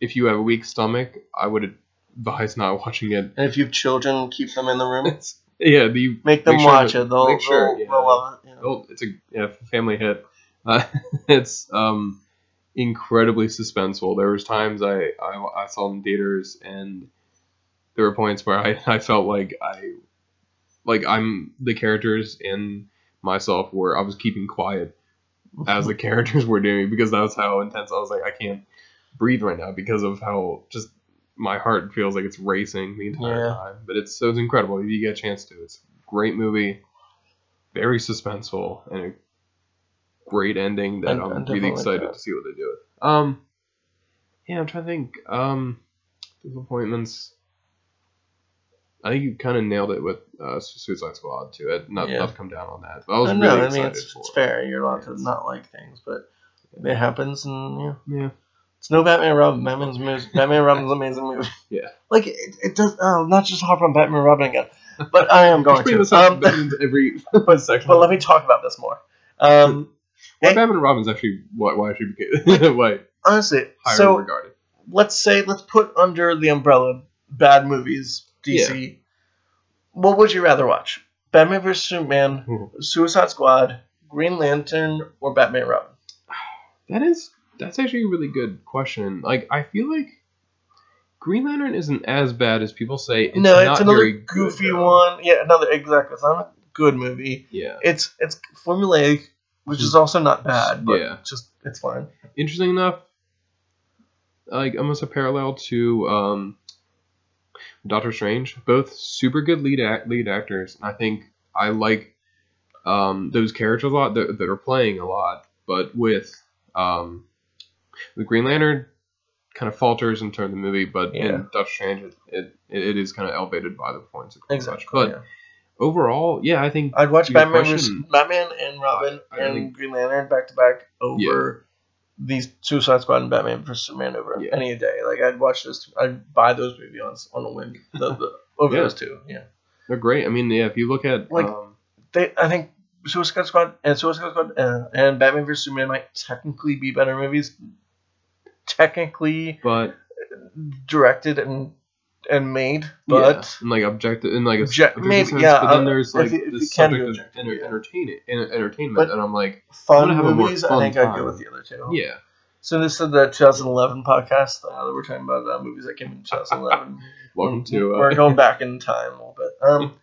if you have a weak stomach, I would advise not watching it. And if you have children, keep them in the room. Yeah, the Make them Make sure watch that- it. They'll, make sure, they'll, yeah. they'll love it. Yeah. Oh, it's a yeah, family hit. Uh, it's um, incredibly suspenseful. There was times I, I I saw in theaters and there were points where I, I felt like I like I'm the characters and myself were I was keeping quiet as the characters were doing because that was how intense I was like I can't breathe right now because of how just my heart feels like it's racing the entire Yeah. time. But it's so it's incredible if you get a chance to. It's a great movie, very suspenseful, and great ending that I- I'm, I really like excited to see what they do with. Um, yeah, I'm trying to think. Um, disappointments. I think you kind of nailed it with uh, Suicide Squad too. It, not, Yeah. not to come down on that, but I was I really know, I mean, it's, for it's fair. You're allowed to not like things, but it happens, and yeah. Yeah, It's no Batman Robin. Batman's. Batman Robin's amazing movie. Yeah. Like it, it does. Oh, not just hop on Batman Robin again, but I am going to. Um, every but, but let me talk about this more. Um, Why Hey. Batman and Robin's actually why why should be why honestly, higher so regarded. let's say let's put under the umbrella bad movies. DC. What would you rather watch? Batman vs Superman, Mhm. Suicide Squad, Green Lantern, or Batman and Robin? That is that's actually a really good question. Like I feel like Green Lantern isn't as bad as people say. It's no, not it's another very good, goofy though. one. Yeah, another exactly. It's not a good movie. Yeah. It's it's formulaic, which is also not bad, but Yeah. just it's fine. Interesting enough, like almost a parallel to um, Doctor Strange. Both super good lead act, lead actors. I think I like um, those characters a lot that, that are playing a lot, but with um, the Green Lantern kind of falters in terms of the movie, but Yeah. in Doctor Strange it, it, it is kind of elevated by the points of. Exactly. But yeah. Overall, yeah, I think I'd watch Batman question- Batman and Robin I- I and think- Green Lantern back to back over these Suicide Squad and Batman vs. Superman over Yeah. any day. Like I'd watch those. I'd buy those movies on on a whim. The, the, over Yeah. those two. Yeah. they're great. I mean, yeah, if you look at Like- um, They. I think Suicide Squad and Suicide Squad uh, and Batman vs. Superman might technically be better movies. Technically but directed and and made, yeah, but and like objective and like a, maybe, sense, yeah, But then uh, there's if like if the subject of enter, yeah. entertain, enter- entertainment, But- and I'm like, fun more movies. I fun think I'd time. go with the other two. yeah, So this is the 2011 podcast. Uh, we're talking about uh, movies that came in 2011. welcome to uh, We're going back in time a little bit. Um,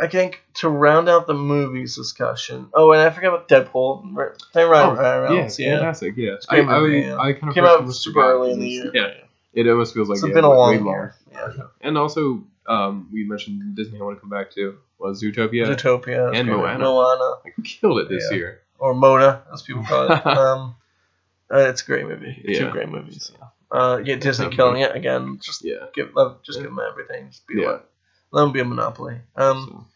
I think to round out the movies discussion. Oh, and I forgot about Deadpool. Right, Ryan, Oh, Ryan yeah, Reynolds. Yeah, fantastic, yeah. I, I, yeah. I kind of came out super early in the year. Yeah, it almost feels like it's yeah, been a long year. Yeah. And also, um, we mentioned Disney. I want to come back to was Zootopia. Zootopia And. Moana. Moana Like, killed it this Yeah. year. or Mona, as people call it. um, uh, it's a great movie. Two great movies. Uh, yeah, Disney killing it again. Just Yeah. give love, just give them everything. Just be Yeah. let, them be a monopoly. Um,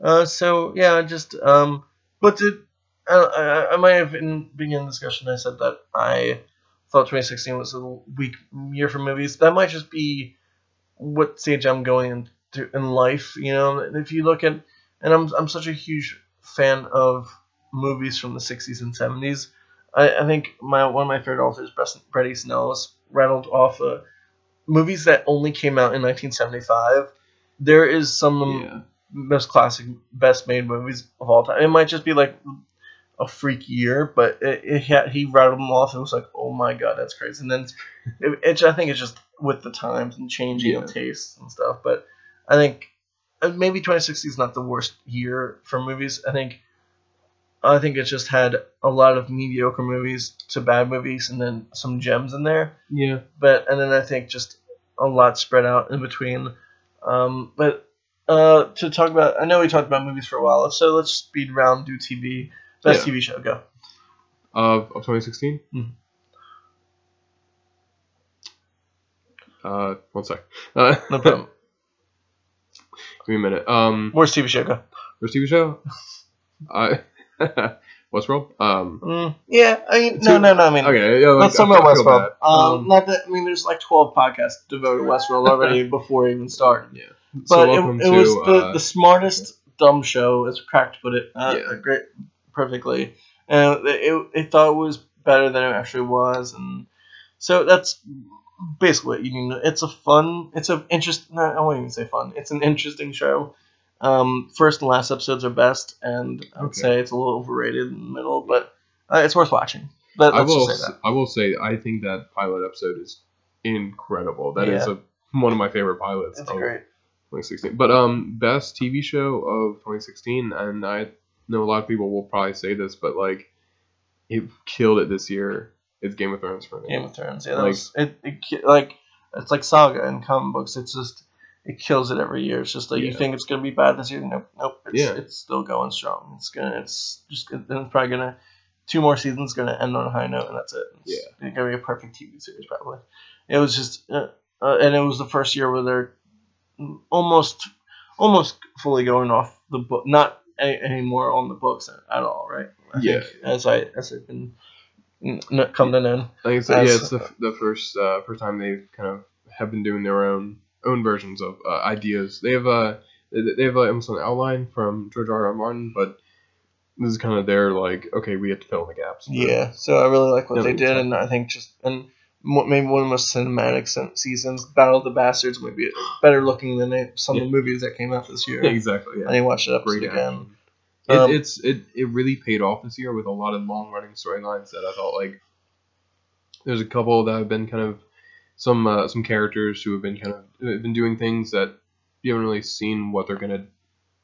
So, uh, so yeah, just um, but did I, I, I might have in beginning the discussion I said that I thought 2016 was a weak year for movies. That might just be what stage I'm going into in life. You know, if you look at, and I'm I'm such a huge fan of movies from the 60s and 70s. I, I think my one of my favorite authors, Bret Bret Easton Ellis, rattled off uh, movies that only came out in 1975. There is some yeah. most classic, best made movies of all time. It might just be like a freak year, but it, it had, he rattled them off. It was like, oh my god, that's crazy. And then it, it, I think it's just with the times and changing Yeah. tastes and stuff. But I think uh, maybe 2016 is not the worst year for movies. I think I think it just had a lot of mediocre movies to bad movies, and then some gems in there Yeah. but and then I think just a lot spread out in between. Um, but uh, to talk about, I know we talked about movies for a while, so let's speed round do TV. Best. TV show, go. Of, of 2016? Mhm. Uh, one sec. Uh, No problem. give me a minute. Um, Worst TV show, go. first TV show? I Westworld? Um, Mm, yeah, I mean, no, no, no. I mean, okay, yeah, like, let's talk about Westworld. bad. Um, not that I mean, there's like 12 podcasts devoted to Westworld already before it even started. yeah. But so it, it to, was the, uh, the smartest dumb show, as Crack put it. Uh, Yeah. Great, perfectly. And it, it, thought it was better than it actually was, and so that's basically what you need. It's a fun. It's a interest. No, I won't even say fun. It's an interesting show. Um, first and last episodes are best, and I would Okay. say it's a little overrated in the middle, but uh, it's worth watching. But I will. say I will say. I think that pilot episode is incredible. That is Yeah. a one of my favorite pilots. Of great. 2016. But um, best TV show of 2016, and I know a lot of people will probably say this, but like, it killed it this year. It's Game of Thrones for me. Game of Thrones. Yeah, Like- was, it, it like it's like Saga in comic books. It's just it kills it every year. It's just like you think it's gonna be bad this year. Nope, nope. It's, Yeah. it's still going strong. It's gonna. It's just. It's probably gonna. Two more seasons gonna end on a high note, and that's it. It's gonna be a perfect TV series probably. It was just, uh, uh, and it was the first year where they're almost almost fully going off the book, not any, more on the books at all, right? I Yeah. Think as I as I've been come to know. I think it's, yeah, it's the, the first uh, first time they kind of have been doing their own own versions of uh, ideas. They have a they they have uh, almost an outline from George R. R. Martin, but this is kind of their like okay, we have to fill in the gaps. Yeah, so I really like what they did, and I think just and maybe one of the most cinematic seasons. Battle of the Bastards might be better looking than it, some of the movies that came out this year. exactly. Yeah. I need to watch it up Great again. It, Um, it's it, it really paid off this year with a lot of long running storylines that I felt like there's a couple that have been kind of some uh, some characters who have been kind of have been doing things that you haven't really seen what they're gonna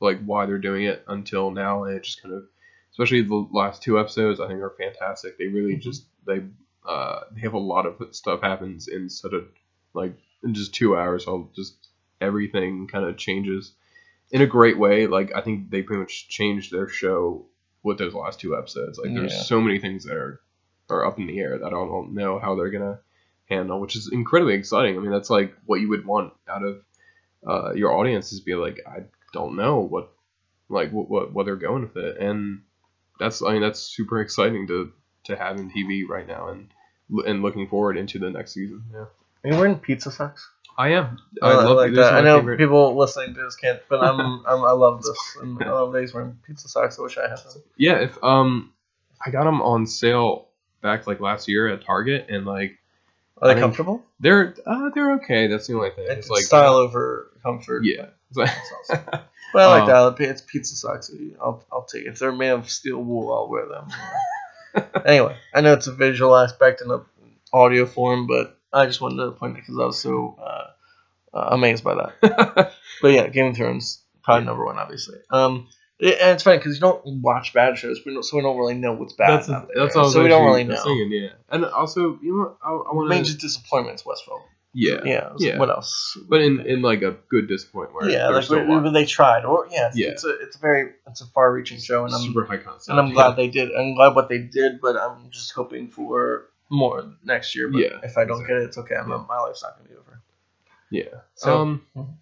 like why they're doing it until now and it just kind of especially the last two episodes I think are fantastic they really Mhm. just they uh they have a lot of stuff happens in such a like in just two hours all just everything kind of changes in a great way. Like I think they pretty much changed their show with those last two episodes. Like there's Yeah. so many things that are are up in the air that I don't know how they're gonna handle, which is incredibly exciting. I mean, that's like what you would want out of uh, your audience is be like, I don't know what like what, what what they're going with it, and that's I mean that's super exciting to to have in TV right now, and and looking forward into the next season. Yeah, Are you wearing pizza socks? I am. I, love like that. I know favorite- people listening to this can't, but I'm, I'm I love this, and I love these wearing pizza socks. I wish I had them. Yeah, if um, I got them on sale back like last year at Target, and like Are they I think- comfortable? they're uh, they're okay. That's the only thing. It's, It's like style over comfort. Yeah. That's awesome. But I like Um, that. It's pizza socks. I'll, I'll take it. If they're made of steel wool, I'll wear them. anyway, I know it's a visual aspect in a audio form, but I just wanted to point it because I was so uh, uh, amazed by that. But yeah, Game of Thrones probably number one, obviously. Um, it- and it's funny because you don't watch bad shows, we don't, so we don't really know what's bad. that's there, that's all. so we don't really know. Saying, yeah, and also you know I, I want Major to disappointments, Westworld. Yeah, Yeah. Yeah. What else? but in in like a good disappointment where yeah, like we, we- they tried, or yeah, it's, Yeah. it's a it's a very it's a far-reaching show, and I'm super high concept. and I'm yeah. glad they did. I'm glad what they did, but I'm just hoping for more next year. But Yeah, if I don't exactly. get it, it's okay. I'm, Yeah. My life's not gonna be over. Yeah. So- um, Mhm.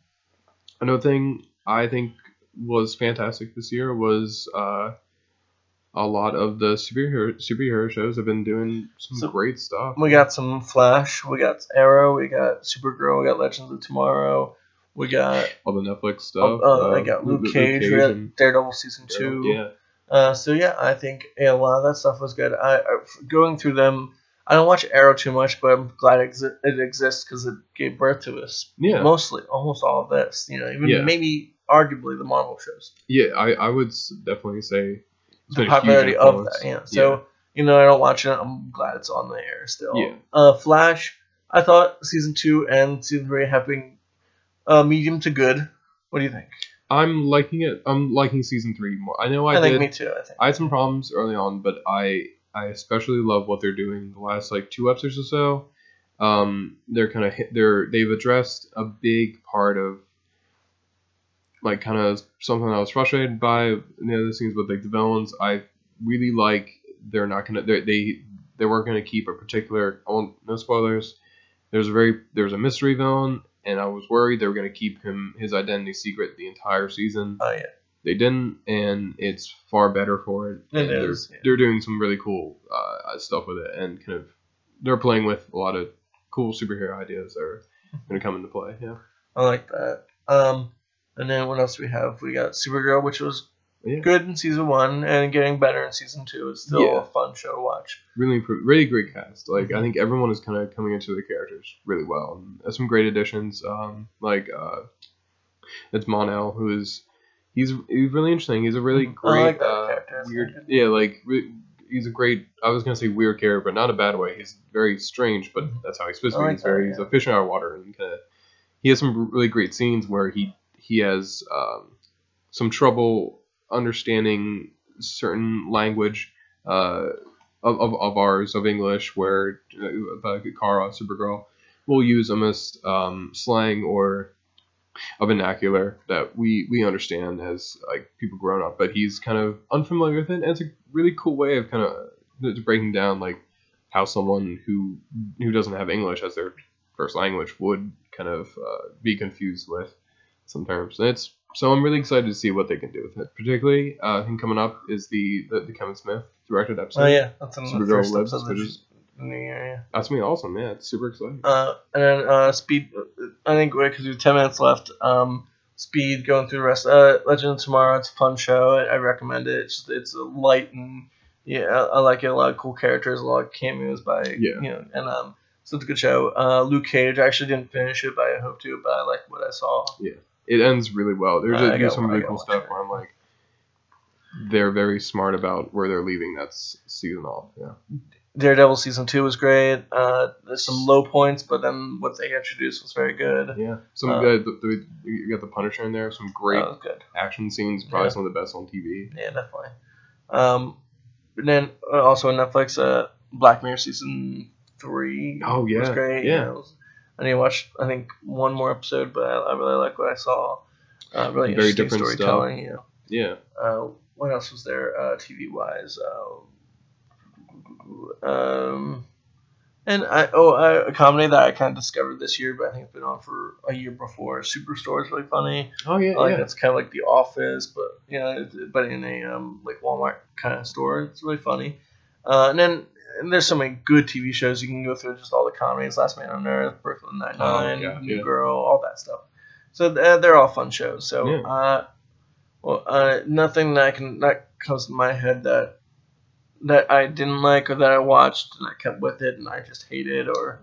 another thing I think was fantastic this year was uh, a lot of the superhero superhero shows have been doing some So- great stuff. We got some Flash. We got Arrow. We got Supergirl. We got Legends of Tomorrow. We got all the Netflix stuff. uh, I uh, got Luke- Luke Cage. we got and- Daredevil season two. Yeah. Uh, so yeah, I think yeah, a lot of that stuff was good. I, I going through them. I don't watch Arrow too much, but I'm glad it, exi- it exists because it gave birth to us. Yeah. Mostly, almost all of this. You know, even Yeah. maybe arguably the Marvel shows. Yeah, I, I would definitely say the been a huge popularity of that. Yeah. So you know, I don't watch it. I'm glad it's on the air still. Yeah. Uh, Flash. I thought season two and season three have been uh, medium to good. What do you think? I'm liking it. I'm liking season three more. I know I, I, think did. me too. I think. I had some problems early on, but I I especially love what they're doing the last like two episodes or so. Um, they're kind of they're they've addressed a big part of like kind of something I was frustrated by in the other scenes with like the villains. I really like they're not gonna they're, they they weren't gonna keep a particular. I won't no spoilers. There's a very there's a mystery villain, and I was worried they were gonna keep him his identity secret the entire season Oh yeah. they didn't, and it's far better for it. It and they're, yeah. they're doing some really cool uh, stuff with it, and kind of they're playing with a lot of cool superhero ideas that are going to come into play. Yeah, I like that. Um, and then what else do we have? We got Supergirl, which was Yeah. good in season one and getting better in season two. It's still Yeah. a fun show to watch. really, really great cast. Like Mm-hmm. I think everyone is kind of coming into their characters really well. There's some great additions. Um, like uh, it's Mon-El, who is he's he's really interesting. He's a really Mhm. I great like that uh, character. Weird. Yeah, like re- he's a great. I was gonna say weird character, but not a bad way. He's very strange, but Mhm. that's how he's supposed to be. like he's very that, he's a fish out of water, and kind of he has some really great scenes where he he has um, some trouble understanding certain language. Uh, of, of, of ours of English where uh, Kara Supergirl will use almost um, slang or a vernacular that we we understand as like people grown up, but he's kind of unfamiliar with it. And it's a really cool way of kind of breaking down like how someone who who doesn't have English as their first language would kind of uh, be confused with some terms. And it's so I'm really excited to see what they can do with it. Particularly, uh, I think coming up is the the, the Kevin Smith directed episode. Oh yeah, that's in the Supergirl first Lives, episode. which is- the New Year. Yeah. That's gonna be awesome. Yeah, it's super exciting. Uh, and then uh, Speed. I think because we have ten minutes left. Um, Speed going through the rest. Uh, Legend of Tomorrow. It's a fun show. I, I recommend it. It's it's light and yeah, I, I like it. A lot of cool characters. A lot of cameos by Yeah. you know and um. So it's a good show. Uh, Luke Cage. I actually didn't finish it, but I hope to. But I like what I saw. It ends really well. There's, I there's some really cool stuff where I'm like, they're very smart about where they're leaving that season off. Yeah. Daredevil season two was great. Uh, there's some low points, but then what they introduced was very good. Yeah. Some Uh, uh, the, the, you got the Punisher in there. Some great good. action scenes. Probably Yeah. some of the best on TV. Yeah, definitely. Um, and then uh, also on Netflix, uh, Black Mirror season three. Oh, was yeah, great. yeah. it was- I need to watch. I think one more episode, but I, I really like what I saw. Uh, really Very interesting different stuff. storytelling. You know. Yeah. Uh, what else was there uh, TV wise? Uh, um, and I oh uh, a comedy that I kind of discovered this year, but I think it's been on for a year before. Superstore is really funny. Oh yeah. I like yeah. it's kind of like The Office, but you know, but in a um like Walmart kind of store. It's really funny. Uh, and then there's so many good TV shows you can go through. Just all the comedies: Last Man on Earth, Brooklyn Nine Nine, Oh, yeah, New yeah. Girl, all that stuff. So th- they're all fun shows. So Yeah. uh, well, uh, nothing that I can that comes to my head that that I didn't like or that I watched and I kept with it and I just hated or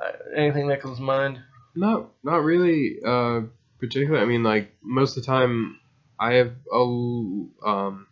uh, anything that comes to mind. Not not really. Uh, particularly. I mean, like most of the time, I have a um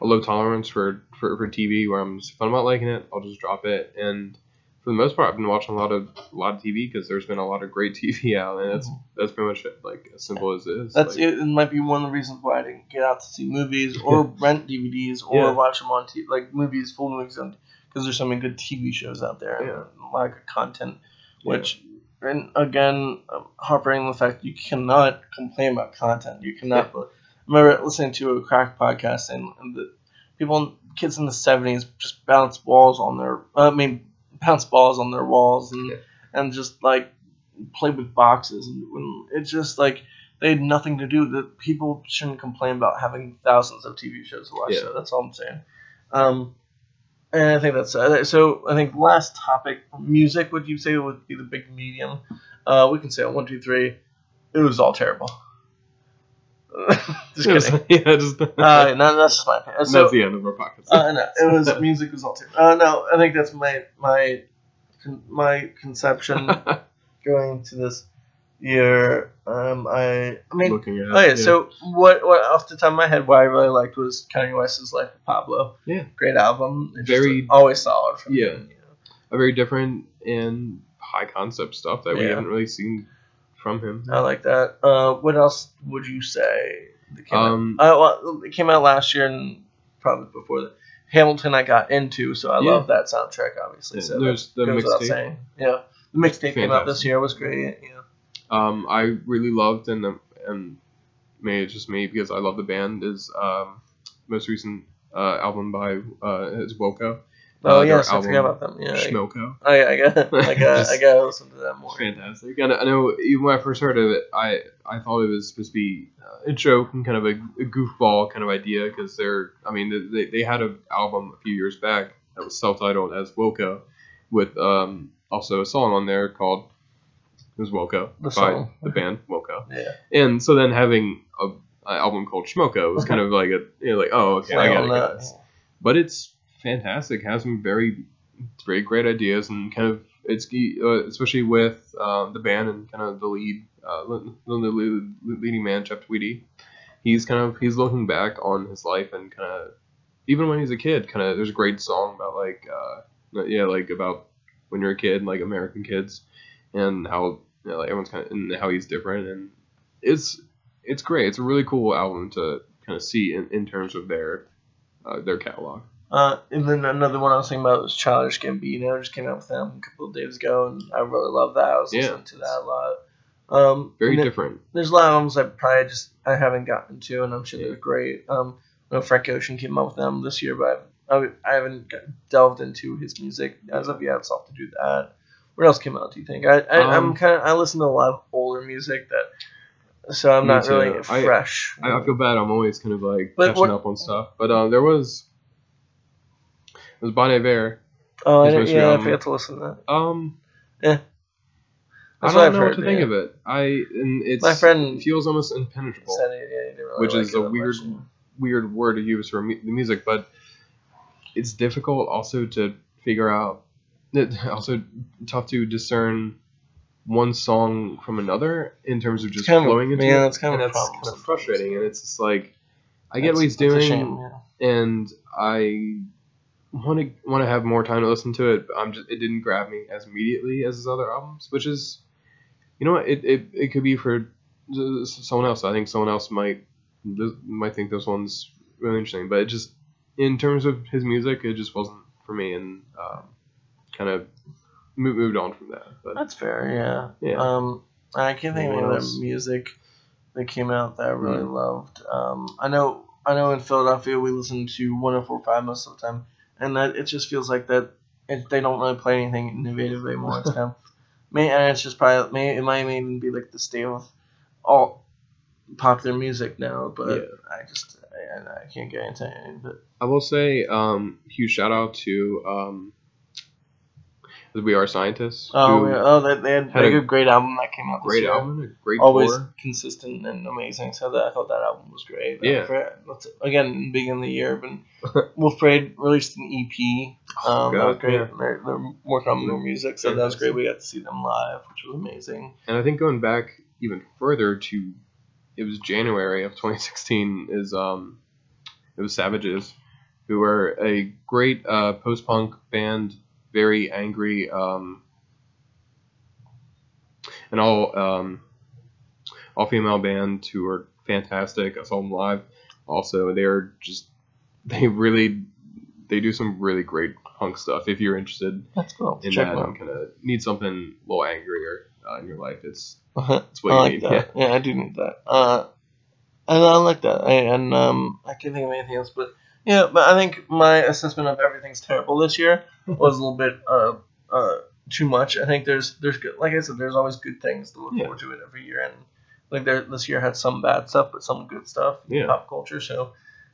a low tolerance for for, for TV. Where I'm if I'm not liking it, I'll just drop it. And for the most part, I've been watching a lot of a lot of TV because there's been a lot of great TV out, and that's that's pretty much it, like as simple as it is. That's like, it. It might be one of the reasons why I didn't get out to see movies or rent DVDs or Yeah. watch them on TV, like movies, full movies, because there's so many good TV shows out there and Yeah. a lot of content. Which, and again, um, harping on the fact you cannot complain about content. You cannot. I remember listening to a crack podcast and, and the people, kids in the '70s, just bounce balls on their. I mean, bounce balls on their walls and Yeah. and just like play with boxes and when it's just like they had nothing to do. That people shouldn't complain about having thousands of TV shows to watch. Yeah. So that's all I'm saying. Um, and I think that's uh, so. I think last topic, music. Would you say would be the big medium? Uh, we can say on one, two, three. It was all terrible. just was- yeah, just Uh, no, that's just my opinion. So, that's the end of our podcast. uh, no, it was music was all terrible. Uh, no, I think that's my my my conception going to this year. Um, I I mean, Looking at Oh yeah, so what what off the top of my head what I really liked was Kanye West's Life of Pablo. Yeah. Great album. It's Very- always solid for me, Yeah. you know. a very different and high concept stuff that we Yeah. haven't really seen from him. I like that. Uh what else would you say that came Um, out? Uh, well, it came out last year and probably before that. Hamilton I got into, so I Yeah. love that soundtrack obviously. Yeah, so there's the mixtape. saying. Yeah. The mixtape came out this year was great, yeah. um, I really loved and um, and maybe it's just me because I love the band is um, most recent uh, album by uh, is Wilco. Oh Uh, yes, I forgot about them. Yeah. I, Schmilco. I, I got I got I Just- gotta listen to that more. Fantastic. And I know even when I first heard of it, I I thought it was supposed to be uh, a joke and kind of a, a goofball kind of idea because they're I mean they, they had an album a few years back that was self-titled as Wilco, with um also a song on there called it was Wilco The by song. the band Wilco. Yeah. And so then having a, an album called Schmilco was kind of like a you know, like oh okay I got it. But it's fantastic. Has some very very great ideas and kind of it's uh, especially with um, the band and kind of the lead uh, the leading man Jeff Tweedy. He's kind of he's looking back on his life and kind of even when he's a kid, kind of there's a great song about like uh, yeah like about when you're a kid like American kids and how you know, like everyone's kind of and how he's different and it's it's great. It's a really cool album to kind of see in, in terms of their uh, their catalog. Uh, and then another one I was thinking about was Childish Gambino. Just came out with them a couple of days ago, and I really love that. I was Yeah. listening to that a lot. Um, Very different. There's a lot of albums I probably just I haven't gotten to, and I'm sure Yeah. they're great. Um, I know Frank Ocean came out with them this year, but I, I haven't got- delved into his music as of yet, so I'll have to do that. What else came out? Do you think? I, I I'm Um, kind of I listen to a lot of older music that so I'm not too. really fresh. I, I feel bad. I'm always kind of like But catching what- up on stuff. But uh, there was it was Bon Iver. oh, I didn't- yeah, I forgot to listen to that. Um, Yeah. I don't know heard, what to think yeah. of it. I and it's My friend- it feels almost impenetrable. Said yeah, really Which like is a weird- much. weird word to use for mu- the music, but it's difficult also to figure out. Also tough to discern one song from another in terms of just kind of flowing into yeah, it. it's kind and of that's kind of frustrating. And it's just like I get That's- what he's doing, shame, yeah. and I want to want to have more time to listen to it. But I'm just it didn't grab me as immediately as his other albums, which is you know what it it, it could be for someone else. I think someone else might might think this one's really interesting, but it just in terms of his music, it just wasn't for me, and um, kind of moved, moved on from that. But That's fair, yeah. Yeah. Um, I can't think of any other music that came out that I really Mm. loved. Um, I know, I know, in Philadelphia we listen to 104.5 most of the time, and that it just feels like that it, they don't really play anything innovative anymore. It's kind of, may, and it's just probably may, it might even be like the state of all popular music now. But Yeah. I just I, I can't get into any of it. I will say um, huge shout out to um, We Are Scientists. Oh, yeah. oh, they, they had, had a great album that came out. This great year. album, a great always tour. consistent and amazing. So that I thought that album was great. Yeah. For, let's, again, beginning of the year, but Wolf Parade released an EP. Um, that God, was great. yeah. They're, they're working on more music, so that was great. We got to see them live, which was amazing. And I think going back even further to it was January of 2016 is um it was Savages who were a great uh, post punk band, very angry um an all um all female band who are fantastic. I saw them live. Also, they're just they really they do some really great punk stuff. If you're interested That's cool. in Check that kind of need something a little angrier uh, in your life, it's out. it's what I you like need. that. Yeah. I do need that. Uh, and I like that. I, and um, I can't think of anything else, but yeah. But I think my assessment of everything's terrible this year was a little bit uh, uh, too much. I think there's there's good, like I said, there's always good things to look Yeah. forward to it every year, and like there this year had some bad stuff, but some good stuff. in Yeah. Pop culture. So,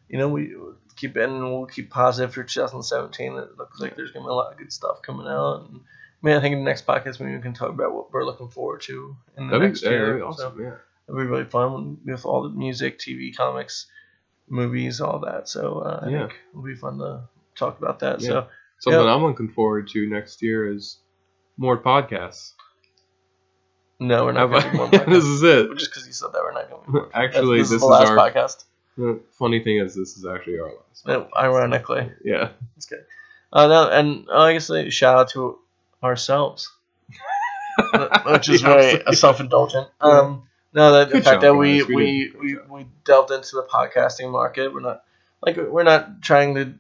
you know, we keep it and we'll keep positive for 2017. It looks like there's gonna be a lot of good stuff coming out. And, I mean, I think in the next podcast maybe we can talk about what we're looking forward to in the That'd next be, year. that'd be So- awesome. Yeah. It'll be really fun with all the music, TV, comics, movies, all that. So uh, I Yeah. think it'll be fun to talk about that. Yeah. So Something Yeah. I'm looking forward to next year is more podcasts. no, we're not going to more this is it. Just because you said that, we're not going to. That's, Actually, this, this, is the is last our. podcast. The funny thing is, this is actually our last. Uh, Ironically, Yeah. it's good. Uh, no, and uh, I guess a shout out to ourselves, which is very self indulgent. Um, no, that the fact that we. We we, we, delved into the podcasting market. We're not like we're not trying to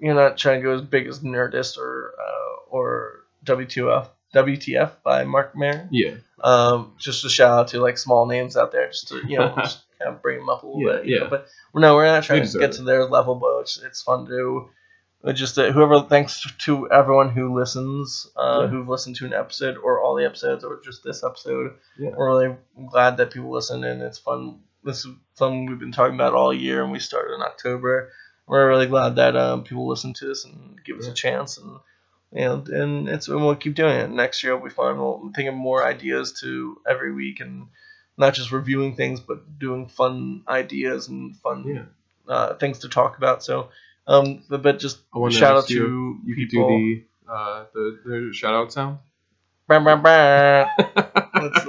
you're not trying to go as big as Nerdist or uh, or WTF WTF by Mark Maron. Yeah. Um, just a shout out to like small names out there, just to you know just kind of bring them up a little Yeah, bit. you know, yeah. But no, we're not trying They to get it. to their level, but it's, it's fun to. Just uh, whoever, thanks to everyone who listens, uh, Yeah. who've listened to an episode or all the episodes or just this episode. Yeah. We're really glad that people listen and it's fun. This is something we've been talking about all year, and we started in October. We're really glad that um, people listen to this and give us Yeah. a chance, and and and it's and we'll keep doing it. Next year will be fun. We'll think of more ideas to every week, and not just reviewing things, but doing fun ideas and fun uh, things to talk about. So, um, but- just to shout out ask you to You could do the uh the, the shout out sound. Bah, bah, bah. That's,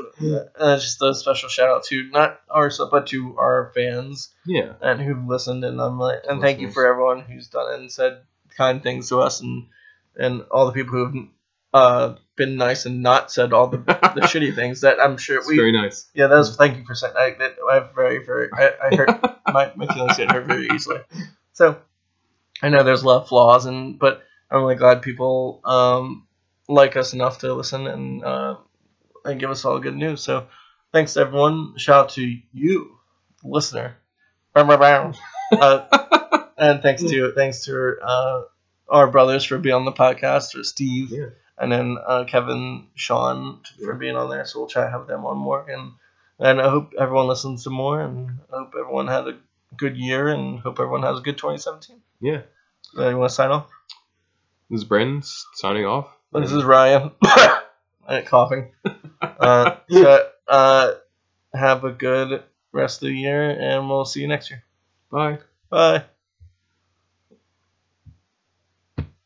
uh, just a special shout out to not ours, but to our fans yeah. and who've listened. And I'm like, and thank you for everyone who's done it and said kind things to us, and and all the people who've uh, been nice and not said all the, the shitty things that I'm sure It's we. very nice. Yeah, that was thank you for saying. I, that, I very very. I, I hurt my, my feelings get hurt very easily. So I know there's a lot of flaws, and but I'm really glad people um, like us enough to listen and uh, and give us all good news. So thanks everyone. Shout out to you, listener. Uh, and thanks to thanks to uh, our brothers for being on the podcast, or Steve, Yeah. and then uh, Kevin, Sean for being on there. So we'll try to have them on more, and And I hope everyone listens to more, and I hope everyone had a good year, and hope everyone has a good 2017. Yeah. Uh, you want to sign off? This is Brandon signing off. This is Ryan. Uh, coughing. Uh, so, uh, have a good rest of the year, and we'll see you next year. Bye. Bye.